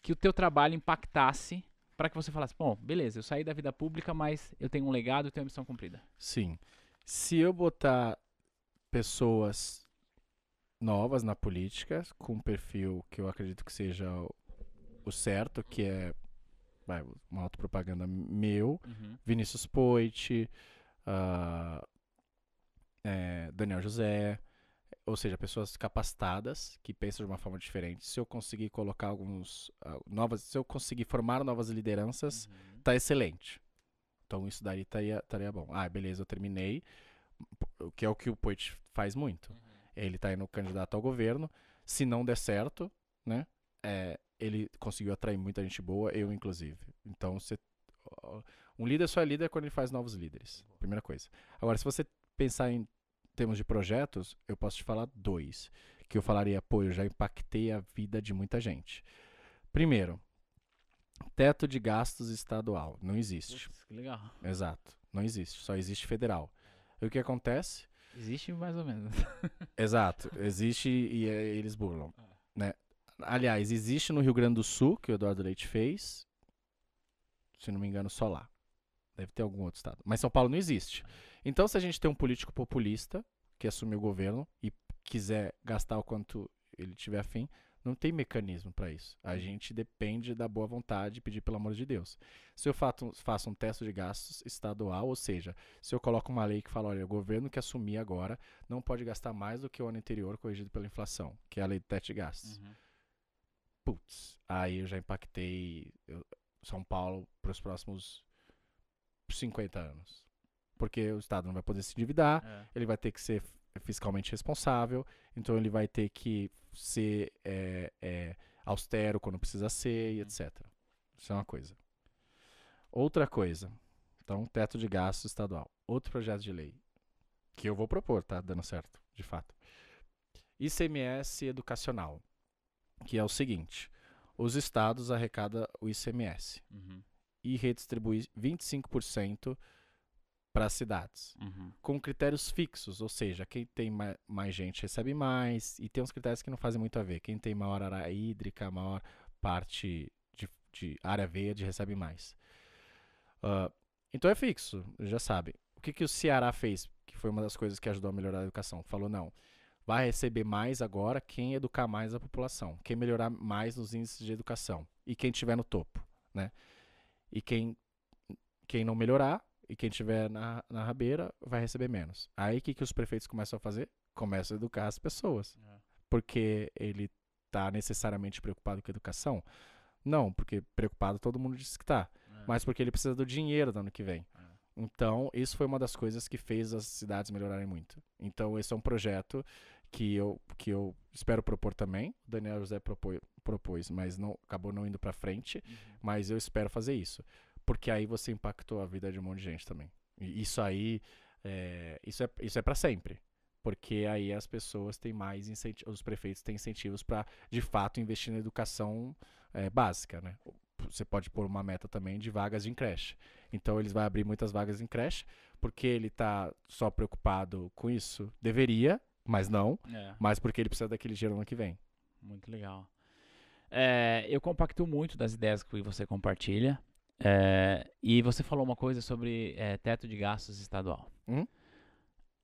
[SPEAKER 1] que o teu trabalho impactasse para que você falasse, bom, beleza, eu saí da vida pública, mas eu tenho um legado, eu tenho uma missão cumprida.
[SPEAKER 2] Sim. Se eu botar pessoas novas na política, com um perfil que eu acredito que seja o, certo, que é vai, uma autopropaganda meu, Vinícius Poit, ah, é, Daniel José, ou seja, pessoas capacitadas que pensam de uma forma diferente. Se eu conseguir colocar alguns ah, novas, se eu conseguir formar novas lideranças, tá excelente. Então isso daí estaria, estaria bom. Ah, beleza, eu terminei. O que é o que o Poit faz muito. Ele tá indo candidato ao governo. Se não der certo, né? é, ele conseguiu atrair muita gente boa, eu inclusive. Então você. Um líder só é líder quando ele faz novos líderes. Primeira coisa. Agora, se você pensar em termos de projetos, eu posso te falar dois. Que eu falaria, pô, eu já impactei a vida de muita gente. Primeiro, Teto de gastos estadual. Não existe.
[SPEAKER 1] Putz, que legal.
[SPEAKER 2] Exato. Não existe. Só existe federal. E o que acontece?
[SPEAKER 1] Existe mais ou menos.
[SPEAKER 2] Exato. Existe e eh, eles burlam. Né? Aliás, existe no Rio Grande do Sul, que o Eduardo Leite fez. Se não me engano, só lá. Deve ter algum outro estado. Mas São Paulo não existe. Então, se a gente tem um político populista que assumiu o governo e quiser gastar o quanto ele tiver afim, não tem mecanismo para isso. A gente depende da boa vontade e pedir pelo amor de Deus. Se eu faço, um teste de gastos estadual, ou seja, se eu coloco uma lei que fala, olha, o governo que assumir agora não pode gastar mais do que o ano anterior corrigido pela inflação, que é a lei do teto de gastos.
[SPEAKER 1] Uhum.
[SPEAKER 2] Putz, aí eu já impactei São Paulo para os próximos 50 anos. Porque o Estado não vai poder se endividar,
[SPEAKER 1] É.
[SPEAKER 2] ele vai ter que ser fiscalmente responsável, então ele vai ter que ser é, é, austero quando precisa ser e
[SPEAKER 1] Uhum.
[SPEAKER 2] etc. Isso é uma coisa. Outra coisa, então, teto de gasto estadual. Outro projeto de lei que eu vou propor, tá dando certo, de fato. ICMS educacional, que é o seguinte: os estados arrecadam o ICMS
[SPEAKER 1] Uhum.
[SPEAKER 2] e redistribui 25% para as cidades
[SPEAKER 1] Uhum.
[SPEAKER 2] com critérios fixos, ou seja, quem tem ma- mais gente recebe mais, e tem uns critérios que não fazem muito a ver. Quem tem maior área hídrica, maior parte de, de área verde recebe mais. Ah, então é fixo, já sabe. O que, que o Ceará fez, que foi uma das coisas que ajudou a melhorar a educação? Falou, não, vai receber mais agora quem educar mais a população, quem melhorar mais nos índices de educação, e quem estiver no topo, né? E quem, quem não melhorar, e quem estiver na, na rabeira vai receber menos. Aí o que, que os prefeitos começam a fazer? Começam a educar as pessoas.
[SPEAKER 1] É.
[SPEAKER 2] Porque ele está necessariamente preocupado com a educação? Não, porque preocupado todo mundo diz que está.
[SPEAKER 1] É.
[SPEAKER 2] Mas porque ele precisa do dinheiro do ano que vem.
[SPEAKER 1] É.
[SPEAKER 2] Então, isso foi uma das coisas que fez as cidades melhorarem muito. Então, esse é um projeto que eu, que eu espero propor também. O Daniel José propô- propôs, mas não, acabou não indo para frente.
[SPEAKER 1] Uhum.
[SPEAKER 2] Mas eu espero fazer isso. Porque aí você impactou a vida de um monte de gente também. E isso aí, é, isso é, isso é para sempre. Porque aí as pessoas têm mais incentivos, os prefeitos têm incentivos para, de fato, investir na educação é, básica, né? Você pode pôr uma meta também de vagas em creche. Então eles vão abrir muitas vagas em creche, porque ele está só preocupado com isso. Deveria, mas não.
[SPEAKER 1] É.
[SPEAKER 2] Mas porque ele precisa daquele dinheiro no ano que vem.
[SPEAKER 1] Muito legal. É, eu compacto muito das ideias que você compartilha. É, e você falou uma coisa sobre é, teto de gastos estadual.
[SPEAKER 2] Hum?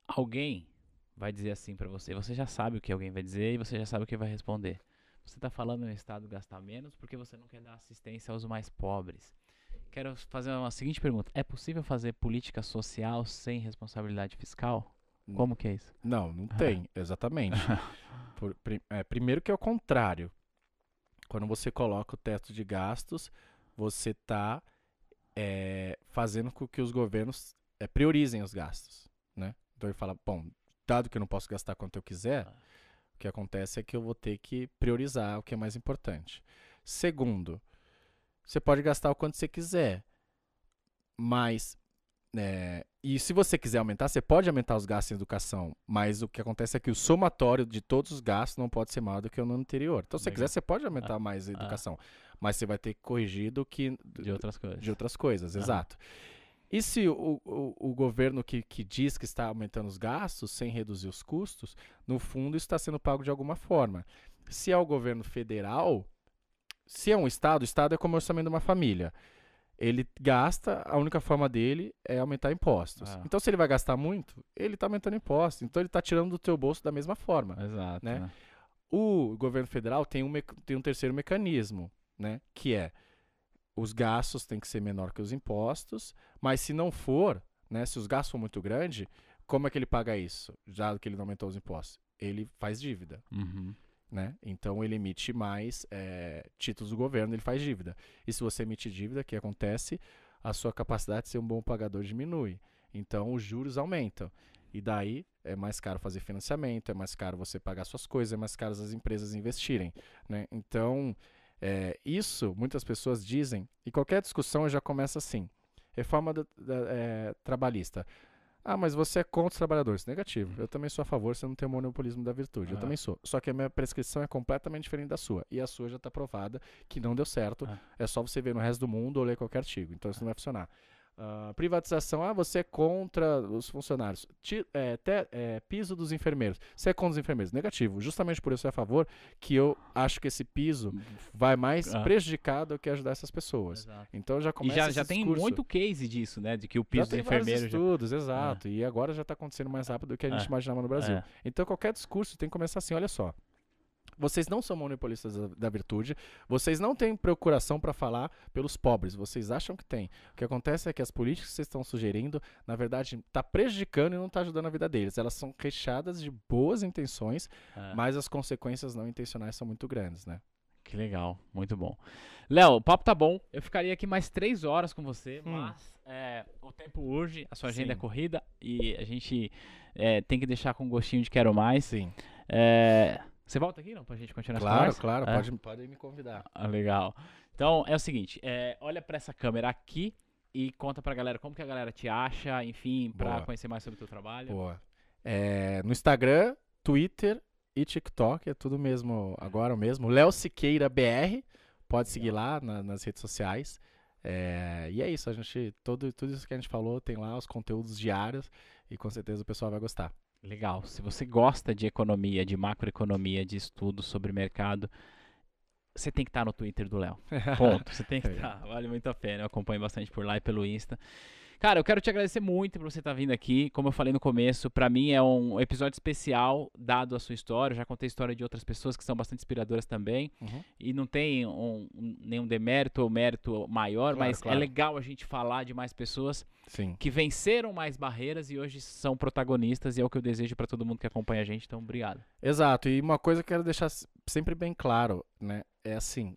[SPEAKER 1] Alguém vai dizer assim pra você. Você já sabe o que alguém vai dizer e você já sabe o que vai responder. Você tá falando no estado gastar menos porque você não quer dar assistência aos mais pobres. Quero fazer uma seguinte pergunta: é possível fazer política social sem responsabilidade fiscal?
[SPEAKER 2] Hum.
[SPEAKER 1] Como que é isso?
[SPEAKER 2] Não, não tem, exatamente. Por- é, primeiro que é o contrário. Quando você coloca o teto de gastos, você está fazendo com que os governos é, priorizem os gastos, né? Então ele fala, bom, dado que eu não posso gastar quanto eu quiser,
[SPEAKER 1] Ah.
[SPEAKER 2] o que acontece é que eu vou ter que priorizar o que é mais importante. Segundo, você pode gastar o quanto você quiser, mas é, e se você quiser aumentar, você pode aumentar os gastos em educação, mas o que acontece é que o somatório de todos os gastos não pode ser maior do que o ano anterior. Então, se você quiser, você pode aumentar mais a
[SPEAKER 1] ah.
[SPEAKER 2] educação, mas você vai ter que corrigir do que
[SPEAKER 1] De outras coisas.
[SPEAKER 2] de outras coisas,
[SPEAKER 1] Aham.
[SPEAKER 2] exato. E se o, o, o governo que, que diz que está aumentando os gastos sem reduzir os custos, no fundo isso está sendo pago de alguma forma. Se é o governo federal, se é um estado, o estado é como o orçamento de uma família. Ele gasta, a única forma dele é aumentar impostos.
[SPEAKER 1] Ah.
[SPEAKER 2] Então, se ele vai gastar muito, ele está aumentando impostos. Então, ele está tirando do teu bolso da mesma forma.
[SPEAKER 1] Exato.
[SPEAKER 2] né?
[SPEAKER 1] né?
[SPEAKER 2] O governo federal tem um, tem um terceiro mecanismo, né? Que é os gastos têm que ser menor que os impostos, mas se não for, né? Se os gastos for muito grande, como é que ele paga isso? Já que ele não aumentou os impostos, ele faz dívida,
[SPEAKER 1] Uhum.
[SPEAKER 2] Né? Então ele emite mais eh, títulos do governo, ele faz dívida. E se você emite dívida, o que acontece? A sua capacidade de ser um bom pagador diminui. Então os juros aumentam. E daí é mais caro fazer financiamento, é mais caro você pagar suas coisas, é mais caro as empresas investirem. Né? Então, é, isso muitas pessoas dizem, e qualquer discussão já começa assim. Reforma da- da- é, trabalhista. Ah, mas você é contra os trabalhadores. Negativo. Eu também sou a favor, você não tem o monopolismo da virtude. Eu
[SPEAKER 1] Ah.
[SPEAKER 2] também sou. Só que a minha prescrição é completamente diferente da sua. E a sua já está provada que não deu certo.
[SPEAKER 1] Ah.
[SPEAKER 2] É só você ver no resto do mundo ou ler qualquer artigo. Então isso não vai funcionar. Ah, privatização, ah, você é contra os funcionários. Ti- é, te- é, piso dos enfermeiros. Você é contra os enfermeiros. Negativo. Justamente por isso é a favor que eu acho que esse piso vai mais
[SPEAKER 1] Ah.
[SPEAKER 2] prejudicar do que ajudar essas pessoas.
[SPEAKER 1] Exato.
[SPEAKER 2] Então já
[SPEAKER 1] E
[SPEAKER 2] começa
[SPEAKER 1] já,
[SPEAKER 2] esse
[SPEAKER 1] já tem muito case disso, né? De que o
[SPEAKER 2] Já
[SPEAKER 1] piso do
[SPEAKER 2] tem vários
[SPEAKER 1] enfermeiro já.
[SPEAKER 2] estudos, exato. E agora já está acontecendo mais rápido do que a gente
[SPEAKER 1] É.
[SPEAKER 2] imaginava no Brasil.
[SPEAKER 1] É.
[SPEAKER 2] Então qualquer discurso tem que começar assim, olha só. Vocês não são monopolistas da, da virtude, vocês não têm procuração para falar pelos pobres, vocês acham que tem. O que acontece é que as políticas que vocês estão sugerindo, na verdade, está prejudicando e não está ajudando a vida deles. Elas são recheadas de boas intenções,
[SPEAKER 1] É.
[SPEAKER 2] mas as consequências não intencionais são muito grandes, né?
[SPEAKER 1] Que legal, muito bom. Léo, o papo tá bom. Eu ficaria aqui mais três horas com você,
[SPEAKER 2] Hum.
[SPEAKER 1] mas é, o tempo urge, a sua agenda
[SPEAKER 2] Sim.
[SPEAKER 1] é corrida e a gente é, tem que deixar com gostinho de quero mais.
[SPEAKER 2] Sim.
[SPEAKER 1] É, você volta aqui, não? Pra gente continuar essa
[SPEAKER 2] Claro,
[SPEAKER 1] conversa?
[SPEAKER 2] claro,
[SPEAKER 1] É?
[SPEAKER 2] pode, pode me convidar.
[SPEAKER 1] Ah, legal. Então, é o seguinte, é, olha pra essa câmera aqui e conta pra galera como que a galera te acha, enfim, pra
[SPEAKER 2] Boa.
[SPEAKER 1] conhecer mais sobre o teu trabalho.
[SPEAKER 2] Boa. É, no Instagram, Twitter e TikTok, é tudo mesmo, agora o mesmo. Léo Siqueira BR, pode seguir lá na- nas redes sociais. É, e é isso, a gente, todo, tudo isso que a gente falou tem lá, os conteúdos diários, e com certeza o pessoal vai gostar.
[SPEAKER 1] Legal. Se você gosta de economia, de macroeconomia, de estudos sobre mercado, você tem que estar no Twitter do Léo. Ponto. Você tem que
[SPEAKER 2] É.
[SPEAKER 1] estar. Vale muito a pena. Eu acompanho bastante por lá e pelo Insta. Cara, eu quero te agradecer muito por você estar vindo aqui. Como eu falei no começo, pra mim é um episódio especial, dado a sua história. Eu já contei a história de outras pessoas que são bastante inspiradoras também.
[SPEAKER 2] Uhum.
[SPEAKER 1] E não tem um- um- nenhum demérito ou mérito maior,
[SPEAKER 2] Claro,
[SPEAKER 1] mas
[SPEAKER 2] claro.
[SPEAKER 1] é legal a gente falar de mais pessoas
[SPEAKER 2] Sim.
[SPEAKER 1] que venceram mais barreiras e hoje são protagonistas. E é o que eu desejo pra todo mundo que acompanha a gente. Então, obrigado.
[SPEAKER 2] Exato, e uma coisa que eu quero deixar sempre bem claro, né? É assim,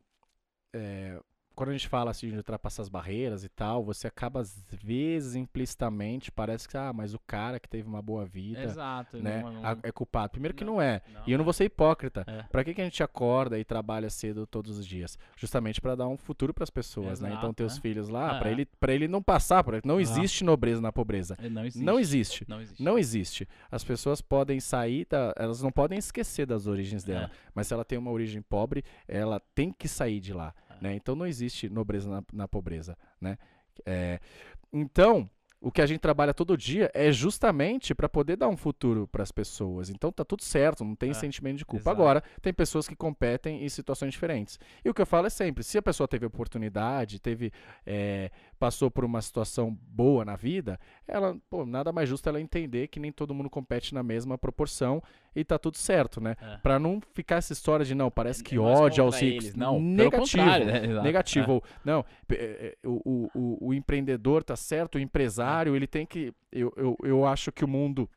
[SPEAKER 2] é, quando a gente fala assim de ultrapassar as barreiras e tal, você acaba às vezes implicitamente, parece que, ah, mas o cara que teve uma boa vida,
[SPEAKER 1] Exato.
[SPEAKER 2] né,
[SPEAKER 1] não- não-
[SPEAKER 2] é culpado. Primeiro que
[SPEAKER 1] Não,
[SPEAKER 2] não é.
[SPEAKER 1] não
[SPEAKER 2] E eu não vou ser hipócrita.
[SPEAKER 1] É.
[SPEAKER 2] Pra que, que a gente acorda e trabalha cedo todos os dias? Justamente pra dar um futuro pras pessoas, né? Então
[SPEAKER 1] Exato,
[SPEAKER 2] teus
[SPEAKER 1] é.
[SPEAKER 2] filhos lá,
[SPEAKER 1] É.
[SPEAKER 2] pra ele para ele não passar por, não
[SPEAKER 1] Ah.
[SPEAKER 2] existe nobreza na pobreza.
[SPEAKER 1] É, Não existe.
[SPEAKER 2] Não existe.
[SPEAKER 1] Não existe.
[SPEAKER 2] Não existe. As pessoas podem sair, da, elas não podem esquecer das origens dela.
[SPEAKER 1] É.
[SPEAKER 2] Mas se ela tem uma origem pobre, ela tem que sair de lá.
[SPEAKER 1] É.
[SPEAKER 2] Né? Então não existe nobreza na, na pobreza. Né? É, então, o que a gente trabalha todo dia é justamente para poder dar um futuro para as pessoas. Então tá tudo certo, não tem
[SPEAKER 1] É,
[SPEAKER 2] sentimento de culpa.
[SPEAKER 1] exato.
[SPEAKER 2] Agora, tem pessoas que competem em situações diferentes. E o que eu falo é sempre: se a pessoa teve oportunidade, teve, é, passou por uma situação boa na vida, ela, pô, nada mais justo ela entender que nem todo mundo compete na mesma proporção e tá tudo certo, né?
[SPEAKER 1] É.
[SPEAKER 2] Pra não ficar essa história de não, parece que
[SPEAKER 1] Nós
[SPEAKER 2] ódio aos ricos.
[SPEAKER 1] Não,
[SPEAKER 2] negativo.
[SPEAKER 1] contrário, né?
[SPEAKER 2] Negativo. Ou, não, é, é, o, o, o- empreendedor tá certo, o empresário, ele tem que. Eu, eu, eu acho que o mundo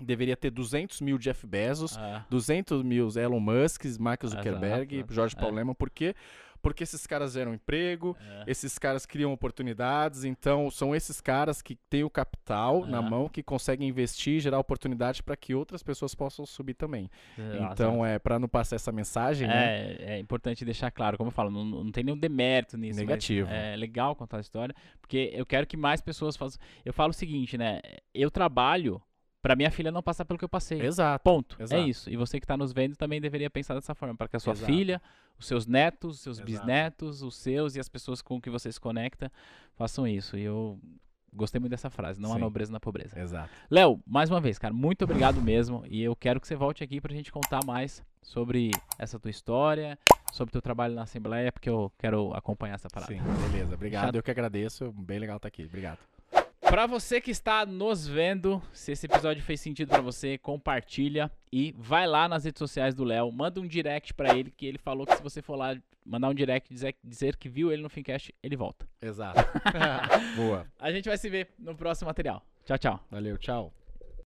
[SPEAKER 2] deveria ter 200 mil Jeff Bezos,
[SPEAKER 1] É.
[SPEAKER 2] 200 mil Elon Musk, Mark Zuckerberg,
[SPEAKER 1] Exato.
[SPEAKER 2] Jorge
[SPEAKER 1] É.
[SPEAKER 2] Paulo Lemann. Por quê? Porque esses caras geram emprego,
[SPEAKER 1] É.
[SPEAKER 2] esses caras criam oportunidades, então são esses caras que têm o capital na
[SPEAKER 1] É.
[SPEAKER 2] mão, que conseguem investir e gerar oportunidade para que outras pessoas possam subir também.
[SPEAKER 1] Exato.
[SPEAKER 2] Então, é para não passar essa mensagem, né?
[SPEAKER 1] É, é importante deixar claro, como eu falo, não, não tem nenhum demérito nisso.
[SPEAKER 2] Negativo.
[SPEAKER 1] É legal contar a história, porque eu quero que mais pessoas façam. Eu falo o seguinte, né? Eu trabalho pra minha filha não passar pelo que eu passei.
[SPEAKER 2] Exato.
[SPEAKER 1] Ponto. É
[SPEAKER 2] Exato.
[SPEAKER 1] isso. E você que está nos vendo também deveria pensar dessa forma, para que a sua
[SPEAKER 2] Exato.
[SPEAKER 1] filha, os seus netos, os seus
[SPEAKER 2] Exato.
[SPEAKER 1] bisnetos, os seus e as pessoas com que você se conecta façam isso. E eu gostei muito dessa frase, não há
[SPEAKER 2] Sim.
[SPEAKER 1] nobreza na pobreza.
[SPEAKER 2] Exato.
[SPEAKER 1] Léo, mais uma vez, cara, muito obrigado mesmo. E eu quero que você volte aqui pra gente contar mais sobre essa tua história, sobre teu trabalho na Assembleia, porque eu quero acompanhar essa parada.
[SPEAKER 2] Sim, beleza. Obrigado. Eu que agradeço. Bem legal estar aqui. Obrigado.
[SPEAKER 1] Pra você que está nos vendo, se esse episódio fez sentido pra você, compartilha e vai lá nas redes sociais do Léo, manda um direct pra ele, que ele falou que se você for lá mandar um direct dizer, dizer que viu ele no Fincast, ele volta.
[SPEAKER 2] Exato. Boa.
[SPEAKER 1] A gente vai se ver no próximo material. Tchau, tchau.
[SPEAKER 2] Valeu. Tchau.